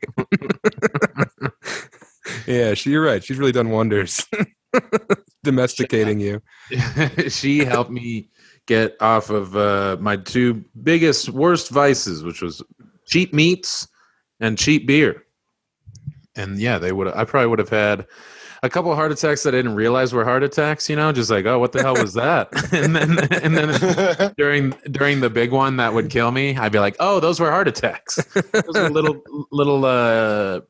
yeah she, you're right she's really done wonders domesticating you she helped me get off of uh, my two biggest worst vices, which was cheap meats and cheap beer. And yeah, they would. I probably would have had a couple of heart attacks that I didn't realize were heart attacks. You know, just like, oh, what the hell was that? and then and then during during the big one that would kill me, I'd be like, oh, those were heart attacks. Those were little little uh,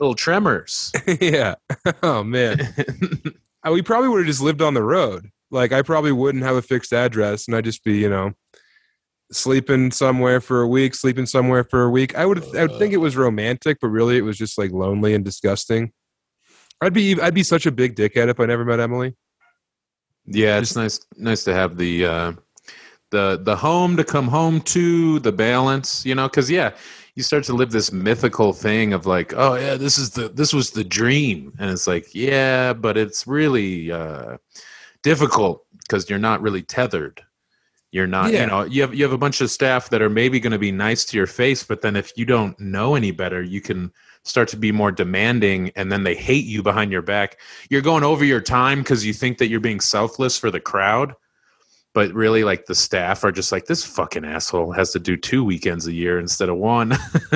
little tremors. yeah oh man Uh, we probably would have just lived on the road like i probably wouldn't have a fixed address and i'd just be you know sleeping somewhere for a week sleeping somewhere for a week i would i would think it was romantic but really it was just like lonely and disgusting i'd be i'd be such a big dickhead if i never met emily Yeah, it's nice nice to have the uh the the home to come home to, the balance, you know, cuz yeah, you start to live this mythical thing of like, oh yeah, this is the this was the dream. And it's like, yeah, but it's really uh difficult cuz you're not really tethered. You're not, Yeah. you know, you have you have a bunch of staff that are maybe going to be nice to your face, but then if you don't know any better, you can start to be more demanding and then they hate you behind your back. You're going over your time cuz you think that you're being selfless for the crowd, but really like the staff are just like this fucking asshole has to do two weekends a year instead of one.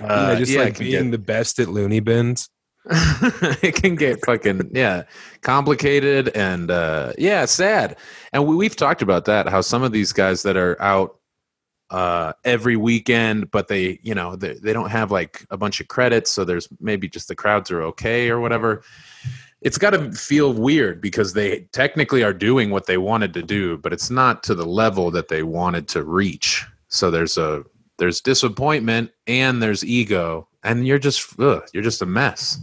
yeah, just Uh, like being the best at loony bins it can get fucking yeah complicated and uh yeah sad and we, we've talked about that how some of these guys that are out uh every weekend but they you know they, they don't have like a bunch of credits so there's maybe just the crowds are okay or whatever it's got to feel weird because they technically are doing what they wanted to do but it's not to the level that they wanted to reach so there's a there's disappointment and there's ego and you're just ugh, you're just a mess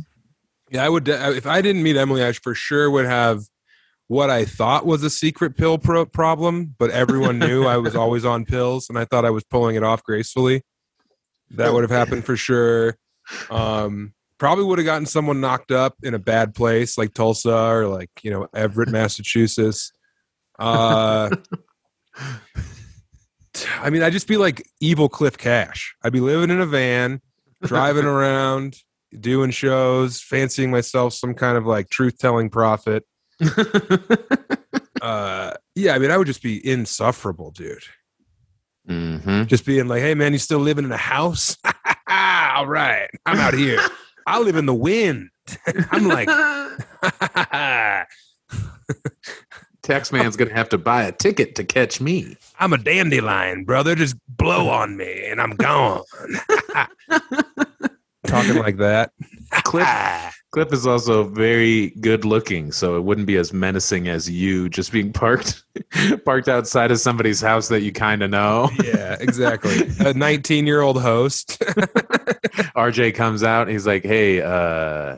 Yeah, I would. If I didn't meet Emily, I for sure would have what I thought was a secret pill pro- problem, but everyone knew I was always on pills, and I thought I was pulling it off gracefully. That would have happened for sure. Um, probably would have gotten someone knocked up in a bad place like Tulsa or like you know Everett, Massachusetts. Uh, I mean, I'd just be like evil Cliff Cash. I'd be living in a van, driving around, doing shows, fancying myself some kind of like truth telling prophet. Uh, yeah, I mean, I would just be insufferable, dude. hmm Just being like, hey, man, you still living in a house? All right, I'm out here. I live in the wind. I'm like, Tax man's gonna have to buy a ticket to catch me. I'm a dandelion, brother. Just blow on me and I'm gone. Talking like that. Cliff, Cliff is also very good looking, so it wouldn't be as menacing as you just being parked parked outside of somebody's house that you kind of know. Yeah, exactly. A 19 year old host. RJ comes out and he's like, "Hey, uh,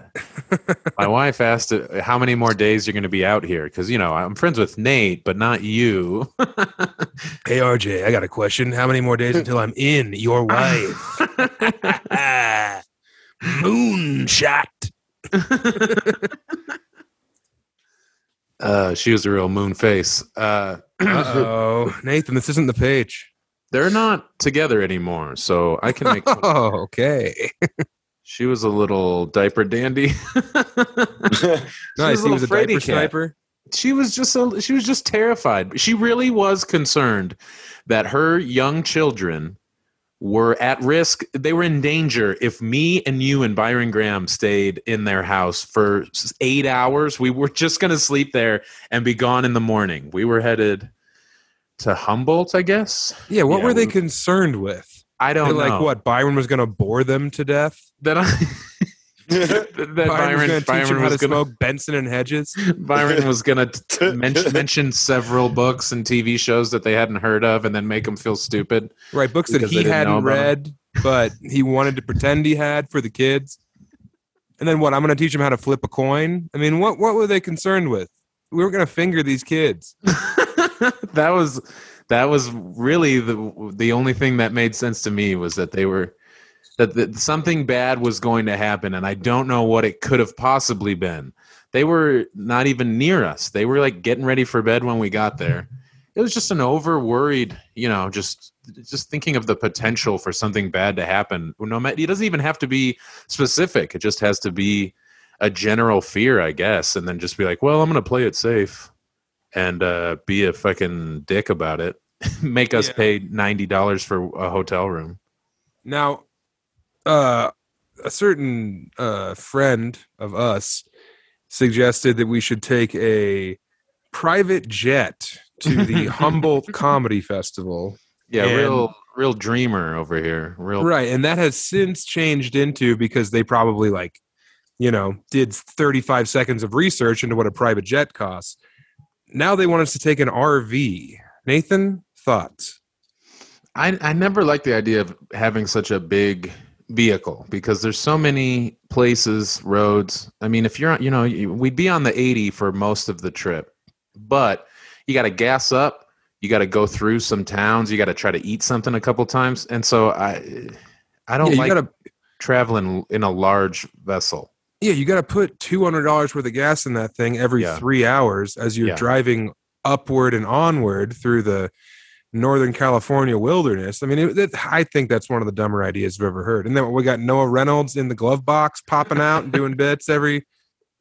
my wife asked how many more days you're going to be out here because you know I'm friends with Nate, but not you." hey, RJ, I got a question. How many more days until I'm in your wife? Moonshot. uh, she was a real moon face. Uh, oh, Nathan, this isn't the page. they're not together anymore, so I can make. Oh, okay. she was a little diaper dandy. Nice. He was a diaper sniper. she was just a, she was just terrified. She really was concerned that her young children were at risk. They were in danger if me and you and Byron Graham stayed in their house for eight hours. We were just going to sleep there and be gone in the morning. We were headed to Humboldt, I guess. Yeah, what Yeah, were they we- concerned with? I They're don't like what? Byron was going to bore them to death. That I. that Byron, was Byron, going to teach Byron them how was to gonna smoke Benson and Hedges. Byron was gonna mention, mention several books and TV shows that they hadn't heard of, and then make them feel stupid. Right, books that he they didn't know hadn't read, but he wanted to pretend he had for the kids. And then what? I'm going to teach them how to flip a coin. I mean, what what were they concerned with? We were going to finger these kids. that was that was really the the only thing that made sense to me was that they were that, that something bad was going to happen, and I don't know what it could have possibly been. They were not even near us. They were like getting ready for bed when we got there. It was just an over worried, you know, just just thinking of the potential for something bad to happen. No matter, it doesn't even have to be specific. It just has to be a general fear, I guess, and then just be like, well, I'm going to play it safe and uh, be a fucking dick about it. Make us Yeah. pay ninety dollars for a hotel room. Now, uh, a certain uh, friend of us suggested that we should take a private jet to the Humboldt Comedy Festival. Yeah, And- real real dreamer over here. Real Right. And that has since changed into because they probably like, you know, did 35 seconds of research into what a private jet costs. Now they want us to take an RV. Nathan, thoughts? I I never liked the idea of having such a big vehicle because there's so many places, roads. I mean, if you're on, you know, we'd be on the 80 for most of the trip, but you got to gas up. You got to go through some towns. You got to try to eat something a couple times, and so I I don't yeah, like gotta traveling in a large vessel. yeah, you gotta put two hundred dollars worth of gas in that thing every Yeah. three hours as you're Yeah. driving upward and onward through the Northern California wilderness. I mean, it, it, I think that's one of the dumber ideas I've ever heard. And then we got Noah Reynolds in the glove box popping out and doing bits every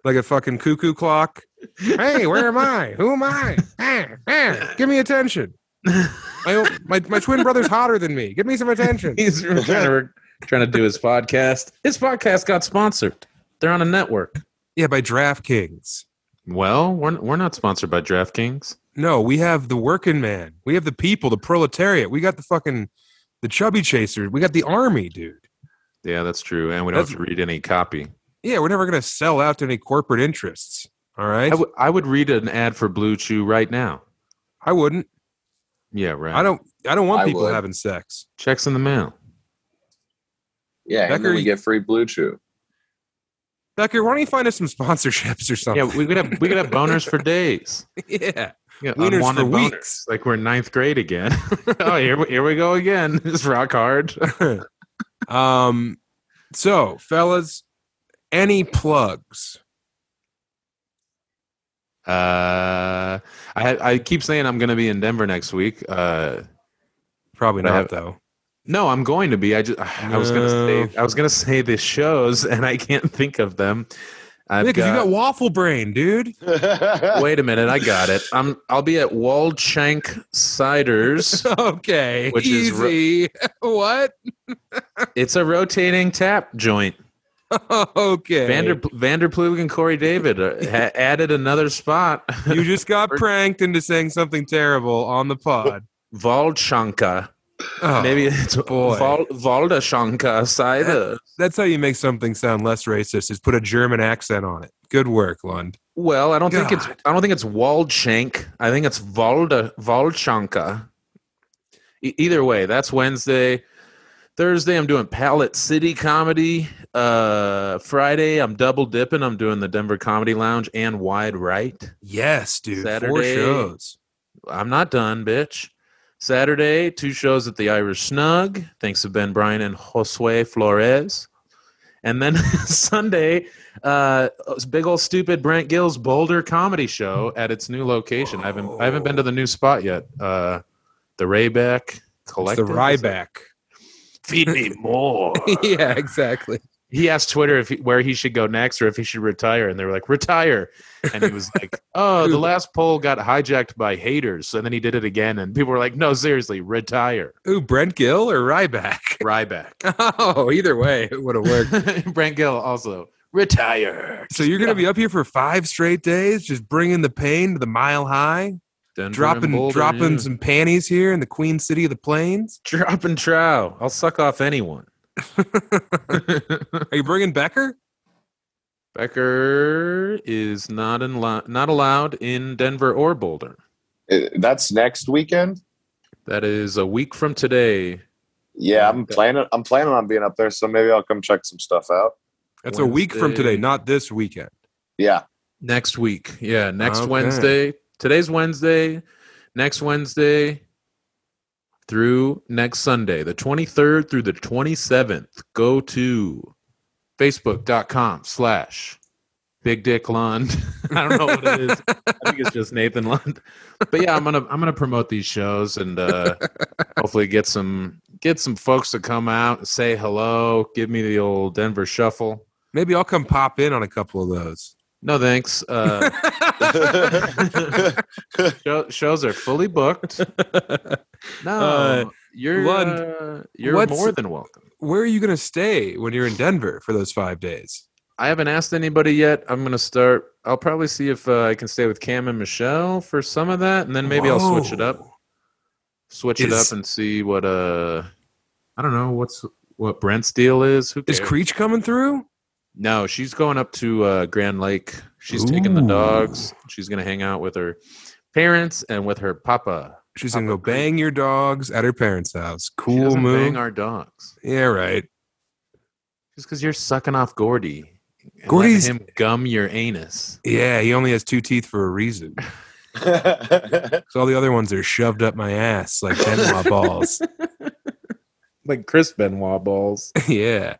like a fucking cuckoo clock. Hey, where am I? Who am I? Ah, ah, give me attention. My, my my twin brother's hotter than me. Give me some attention. He's trying to trying to do his podcast. His podcast got sponsored. They're on a network. Yeah, by DraftKings. Well, we're we're not sponsored by DraftKings. No, we have the working man. We have the people, the proletariat. We got the fucking the chubby chasers. We got the army, dude. Yeah, that's true, and we don't have to read any copy. Yeah, we're never gonna sell out to any corporate interests. All right, I, w- I would read an ad for Blue Chew right now. I wouldn't. Yeah, right. I don't. I don't want I people would. having sex. Checks in the mail. Yeah, and Becker, then we you- get free Blue Chew. Becker, why don't you find us some sponsorships or something? Yeah, we could have we could have boners for days. Yeah, Yeah, Wieners for boners. weeks. Like we're in ninth grade again. oh, here we, here we go again. It's rock hard. um, So, fellas, any plugs? Uh, I I keep saying I'm going to be in Denver next week. Uh, Probably not have- though. no, I'm going to be. I just I was to say I was going to say the shows, and I can't think of them. I've Yeah, because you got waffle brain, dude. Wait a minute, I got it. I'm. I'll be at Waldshank Ciders. okay, Which is ro- easy. what? It's a rotating tap joint. okay. Vander Vanderplug and Corey David uh, ha- added another spot. you just got pranked into saying something terrible on the pod. Waldshanka. Oh, Maybe it's boy. Val- Waldashanka cider. that's how you make something sound less racist. Is put a German accent on it. Good work, Lund. Well, I don't think it's. God. I don't think it's Waldshank. I think it's Valda Valdshanka. E- either way, that's Wednesday. Thursday, I'm doing Palette City Comedy. Uh, Friday, I'm double dipping. I'm doing the Denver Comedy Lounge and Wide Right. Yes, dude. Four Saturday. shows. I'm not done, bitch. Saturday, two shows at the Irish Snug. Thanks to Ben Bryan and Josue Flores. And then Sunday, uh, big old stupid Brent Gill's Boulder comedy show at its new location. I haven't I haven't been to the new spot yet. Uh, the Rayback It's the Collective. Ryback. Feed me more. yeah, exactly. He asked Twitter if he, where he should go next or if he should retire, and they were like, "Retire." And he was like, "Oh, the last poll got hijacked by haters." And then he did it again, and people were like, "No, seriously, retire." Ooh, Brent Gill or Ryback? Ryback. Oh, either way, it would have worked. Brent Gill also retire. so you're gonna be up here for five straight days, just bringing the pain to the mile high, Denver dropping Boulder, dropping yeah. some panties here in the Queen City of the Plains. dropping trow. I'll suck off anyone. Are you bringing Becker? Becker is not in lo- not allowed in Denver or Boulder. Uh, That's next weekend. That is a week from today. Yeah, I'm planning. I'm planning on being up there, so maybe I'll come check some stuff out. That's a week from today, not this weekend. Yeah, Next week. Yeah, next Okay. Wednesday. Today's Wednesday. Next Wednesday through next Sunday, the 23rd through the 27th. Go to facebook.com slash Big Dick Lund. I don't know what it is. I think it's just Nathan Lund. But yeah, I'm gonna I'm gonna promote these shows and uh hopefully get some get some folks to come out, say hello, give me the old Denver shuffle. Maybe I'll come pop in on a couple of those. No thanks. Uh Show, shows are fully booked. No, Uh, you're Lund, uh, you're more than welcome. Where are you gonna stay when you're in Denver for those five days? I haven't asked anybody yet. I'm gonna start. I'll probably see if uh, I can stay with Cam and Michelle for some of that, and then maybe I'll switch it up. Whoa. Switch it up and see what uh, I don't know what's what Brent's deal is. Who Is cares? Creech coming through? No, she's going up to uh, Grand Lake. She's taking the dogs. She's gonna hang out with her parents and with her papa. She's gonna go Creech. bang your dogs at her parents' house. Cool doesn't move. bang our dogs. yeah, right. Just because you're sucking off Gordy. and Gordy's- him gum your anus. Yeah, he only has two teeth for a reason. Because all the other ones are shoved up my ass like Ben Wa balls. Like Chris Benoit balls. yeah.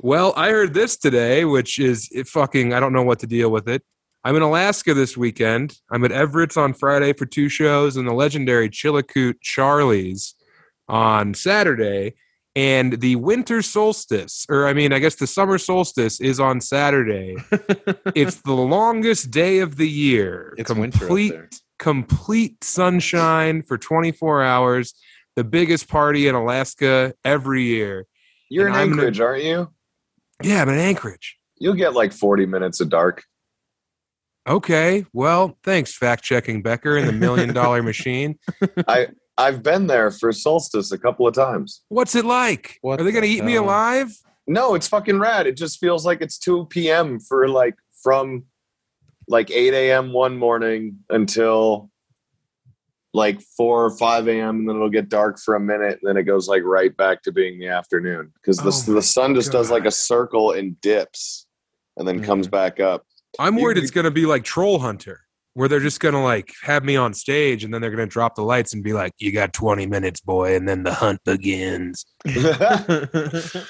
Well, I heard this today, which is it fucking, I don't know what to deal with it. I'm in Alaska this weekend. I'm at Everett's on Friday for two shows and the legendary Chilkoot Charlie's on Saturday. And the winter solstice, or I mean, I guess the summer solstice is on Saturday. it's the longest day of the year. It's complete, complete sunshine for 24 hours. The biggest party in Alaska every year. You're in And I'm gonna- Anchorage, aren't you? Yeah, I'm in Anchorage. You'll get like 40 minutes of dark. Okay. Well, thanks, fact checking Becker and the million dollar machine. I I've been there for solstice a couple of times. What's it like? What Are they going to the eat me alive? No, it's fucking rad. It just feels like it's 2 p.m. for like from like 8 a.m. one morning until like 4 or 5 a.m. and then it'll get dark for a minute and then it goes like right back to being the afternoon because the, Oh the sun just does like a circle and dips and then comes back up. I'm You- worried it's going to be like Troll Hunter, where they're just going to like have me on stage and then they're going to drop the lights and be like, you got 20 minutes, boy. And then the hunt begins.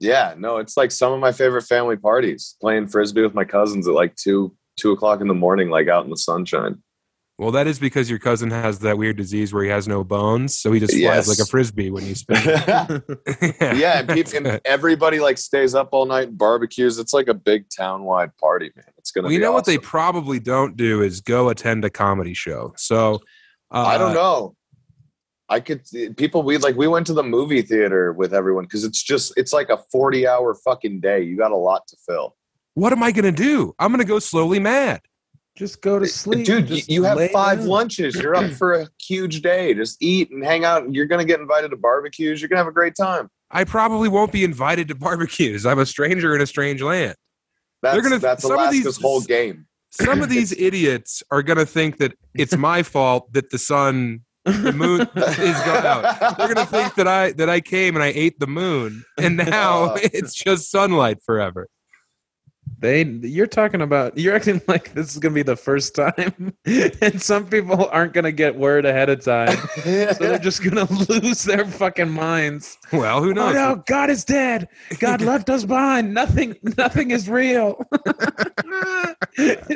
Yeah, no, it's like some of my favorite family parties. Playing frisbee with my cousins at like two two o'clock in the morning, like out in the sunshine. Well, that is because your cousin has that weird disease where he has no bones, so he just flies Yes. like a frisbee when he spins. yeah, yeah, and, people, and everybody like stays up all night and barbecues. It's like a big town wide party, man. It's gonna. Well, you know what they probably don't do is go attend a comedy show. So uh, I don't know. I could people we like we went to the movie theater with everyone because it's just it's like a 40 hour fucking day. You got a lot to fill. What am I going to do? I'm going to go slowly mad. Just go to sleep, Dude, you, Just you have five down. lunches. You're up for a huge day. Just eat and hang out. You're gonna get invited to barbecues. You're gonna have a great time. I probably won't be invited to barbecues. I'm a stranger in a strange land. That's gonna- that's some of these- whole game. Some of these idiots are going to think that it's my fault that the sun, the moon is gone out. They're going to think that I that I came and I ate the moon, and now it's just sunlight forever. They, you're talking about, you're acting like this is gonna be the first time, and some people aren't gonna get word ahead of time, so they're just gonna lose their fucking minds. Well, who knows? Oh no, God is dead. God left us behind. Nothing, nothing is real.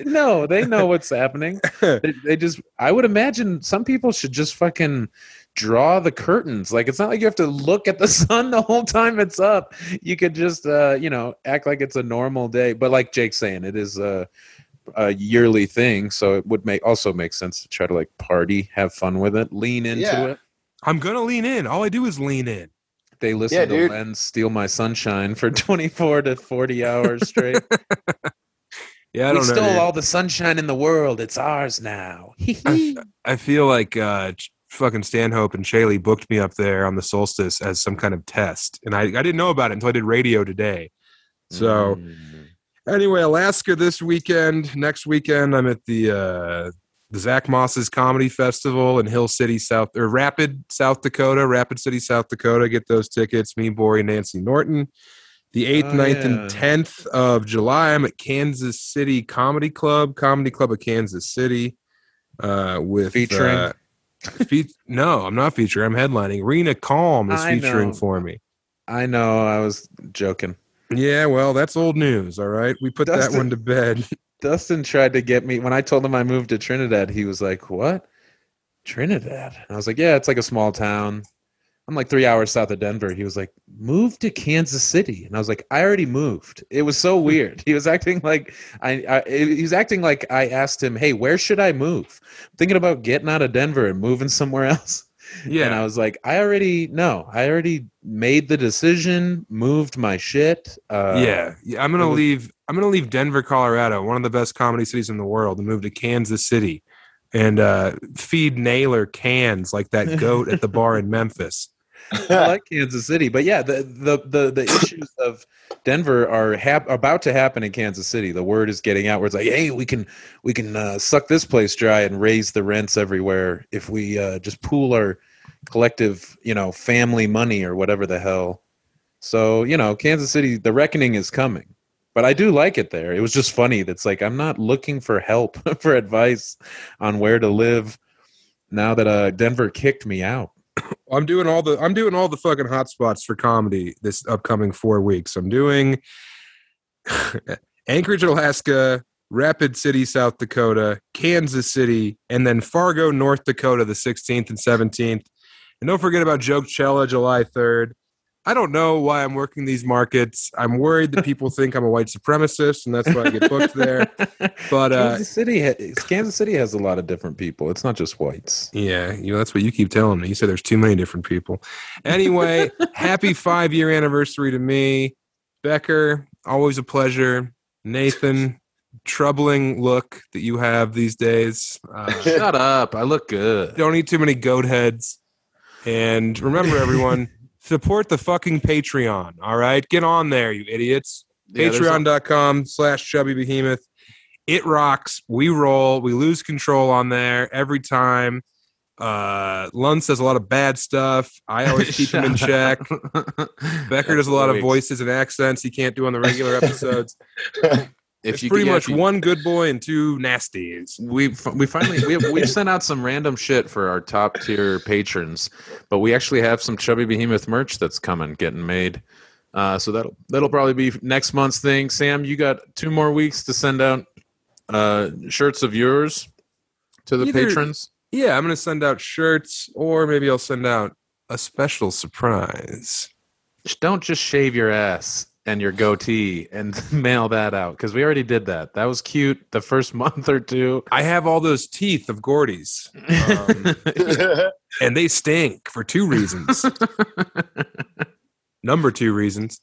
no, they know what's happening. They, they just, I would imagine some people should just fucking draw the curtains. Like it's not like you have to look at the sun the whole time it's up. You could just, uh, you know, act like it's a normal day. But like Jake's saying, it is a, a yearly thing, so it would make also make sense to try to like party, have fun with it, lean into Yeah. it. I'm going to lean in. All I do is lean in. They listen Yeah, to dude. Len steal my sunshine for 24 to 40 hours straight. Yeah, I we don't know. stole dude. all the sunshine in the world. It's ours now. I feel like uh, Ch- fucking Stanhope and Shaley booked me up there on the solstice as some kind of test, and I, I didn't know about it until I did radio today. So Mm. anyway, Alaska this weekend. Next weekend, I'm at the uh, the Zach Moss's Comedy Festival in Hill City, South or Rapid, South Dakota. Rapid City, South Dakota. Get those tickets. Me, Bory, Nancy Norton. The 8th, Oh, 9th, yeah. and 10th of July, I'm at Kansas City Comedy Club, Comedy Club of Kansas City, uh, with Featuring? Uh, fe- no, I'm not featuring. I'm headlining. Rena Calm is I featuring know. for me. I know. I was joking. Yeah, well, that's old news. All right, we put that one to bed. Dustin tried to get me when I told him I moved to Trinidad. He was like, "What? Trinidad?" And I was like, "Yeah, it's like a small town." I'm like three hours south of Denver. He was like, "Move to Kansas City," and I was like, "I already moved." It was so weird. He was acting like I, I. He was acting like I asked him, "Hey, where should I move?" I'm thinking about getting out of Denver and moving somewhere else. Yeah, And I was like, I already no, I already made the decision, moved my shit. Uh, yeah, yeah. I'm gonna was- leave. I'm gonna leave Denver, Colorado, one of the best comedy cities in the world, and move to Kansas City, and uh, feed Naylor cans like that goat at the bar in Memphis. I like Kansas City, but yeah, the the the, the issues of Denver are hap- about to happen in Kansas City. The word is getting out where it's like, hey, we can we can uh, suck this place dry and raise the rents everywhere if we uh, just pool our collective, you know, family money or whatever the hell. So you know, Kansas City, the reckoning is coming. But I do like it there. It was just funny. That's like I'm not looking for help for advice on where to live now that uh, Denver kicked me out. I'm doing all the I'm doing all the fucking hotspots for comedy this upcoming four weeks. I'm doing Anchorage, Alaska, Rapid City, South Dakota, Kansas City, and then Fargo, North Dakota, the 16th and 17th. And don't forget about Joke Jokechella, July 3rd. I don't know why I'm working these markets. I'm worried that people think I'm a white supremacist, and that's why I get booked there. But uh, Kansas City, ha- Kansas City has a lot of different people. It's not just whites. Yeah, you know, that's what you keep telling me. You said there's too many different people. Anyway, happy five year anniversary to me. Becker, always a pleasure. Nathan, troubling look that you have these days. Uh, Shut up. I look good. don't eat too many goat heads. And remember, everyone, support the fucking Patreon. All right? Get on there, you idiots. Yeah, Patreon.com slash chubby behemoth. It rocks. We roll. We lose control on there every time. Uh Lund says a lot of bad stuff. I always keep him in check. Becker does a lot of voices and accents he can't do on the regular episodes. If it's pretty much you- one good boy and two nasties. we we finally we we've sent out some random shit for our top tier patrons, but we actually have some chubby behemoth merch that's coming, getting made. Uh, so that'll that'll probably be next month's thing. Sam, you got two more weeks to send out uh, shirts of yours to the Either- patrons. Yeah, I'm gonna send out shirts, or maybe I'll send out a special surprise. Don't just shave your ass and your goatee and mail that out because we already did that. That was cute the first month or two. I have all those teeth of Gordy's, um, and they stink for two reasons. Number two reasons: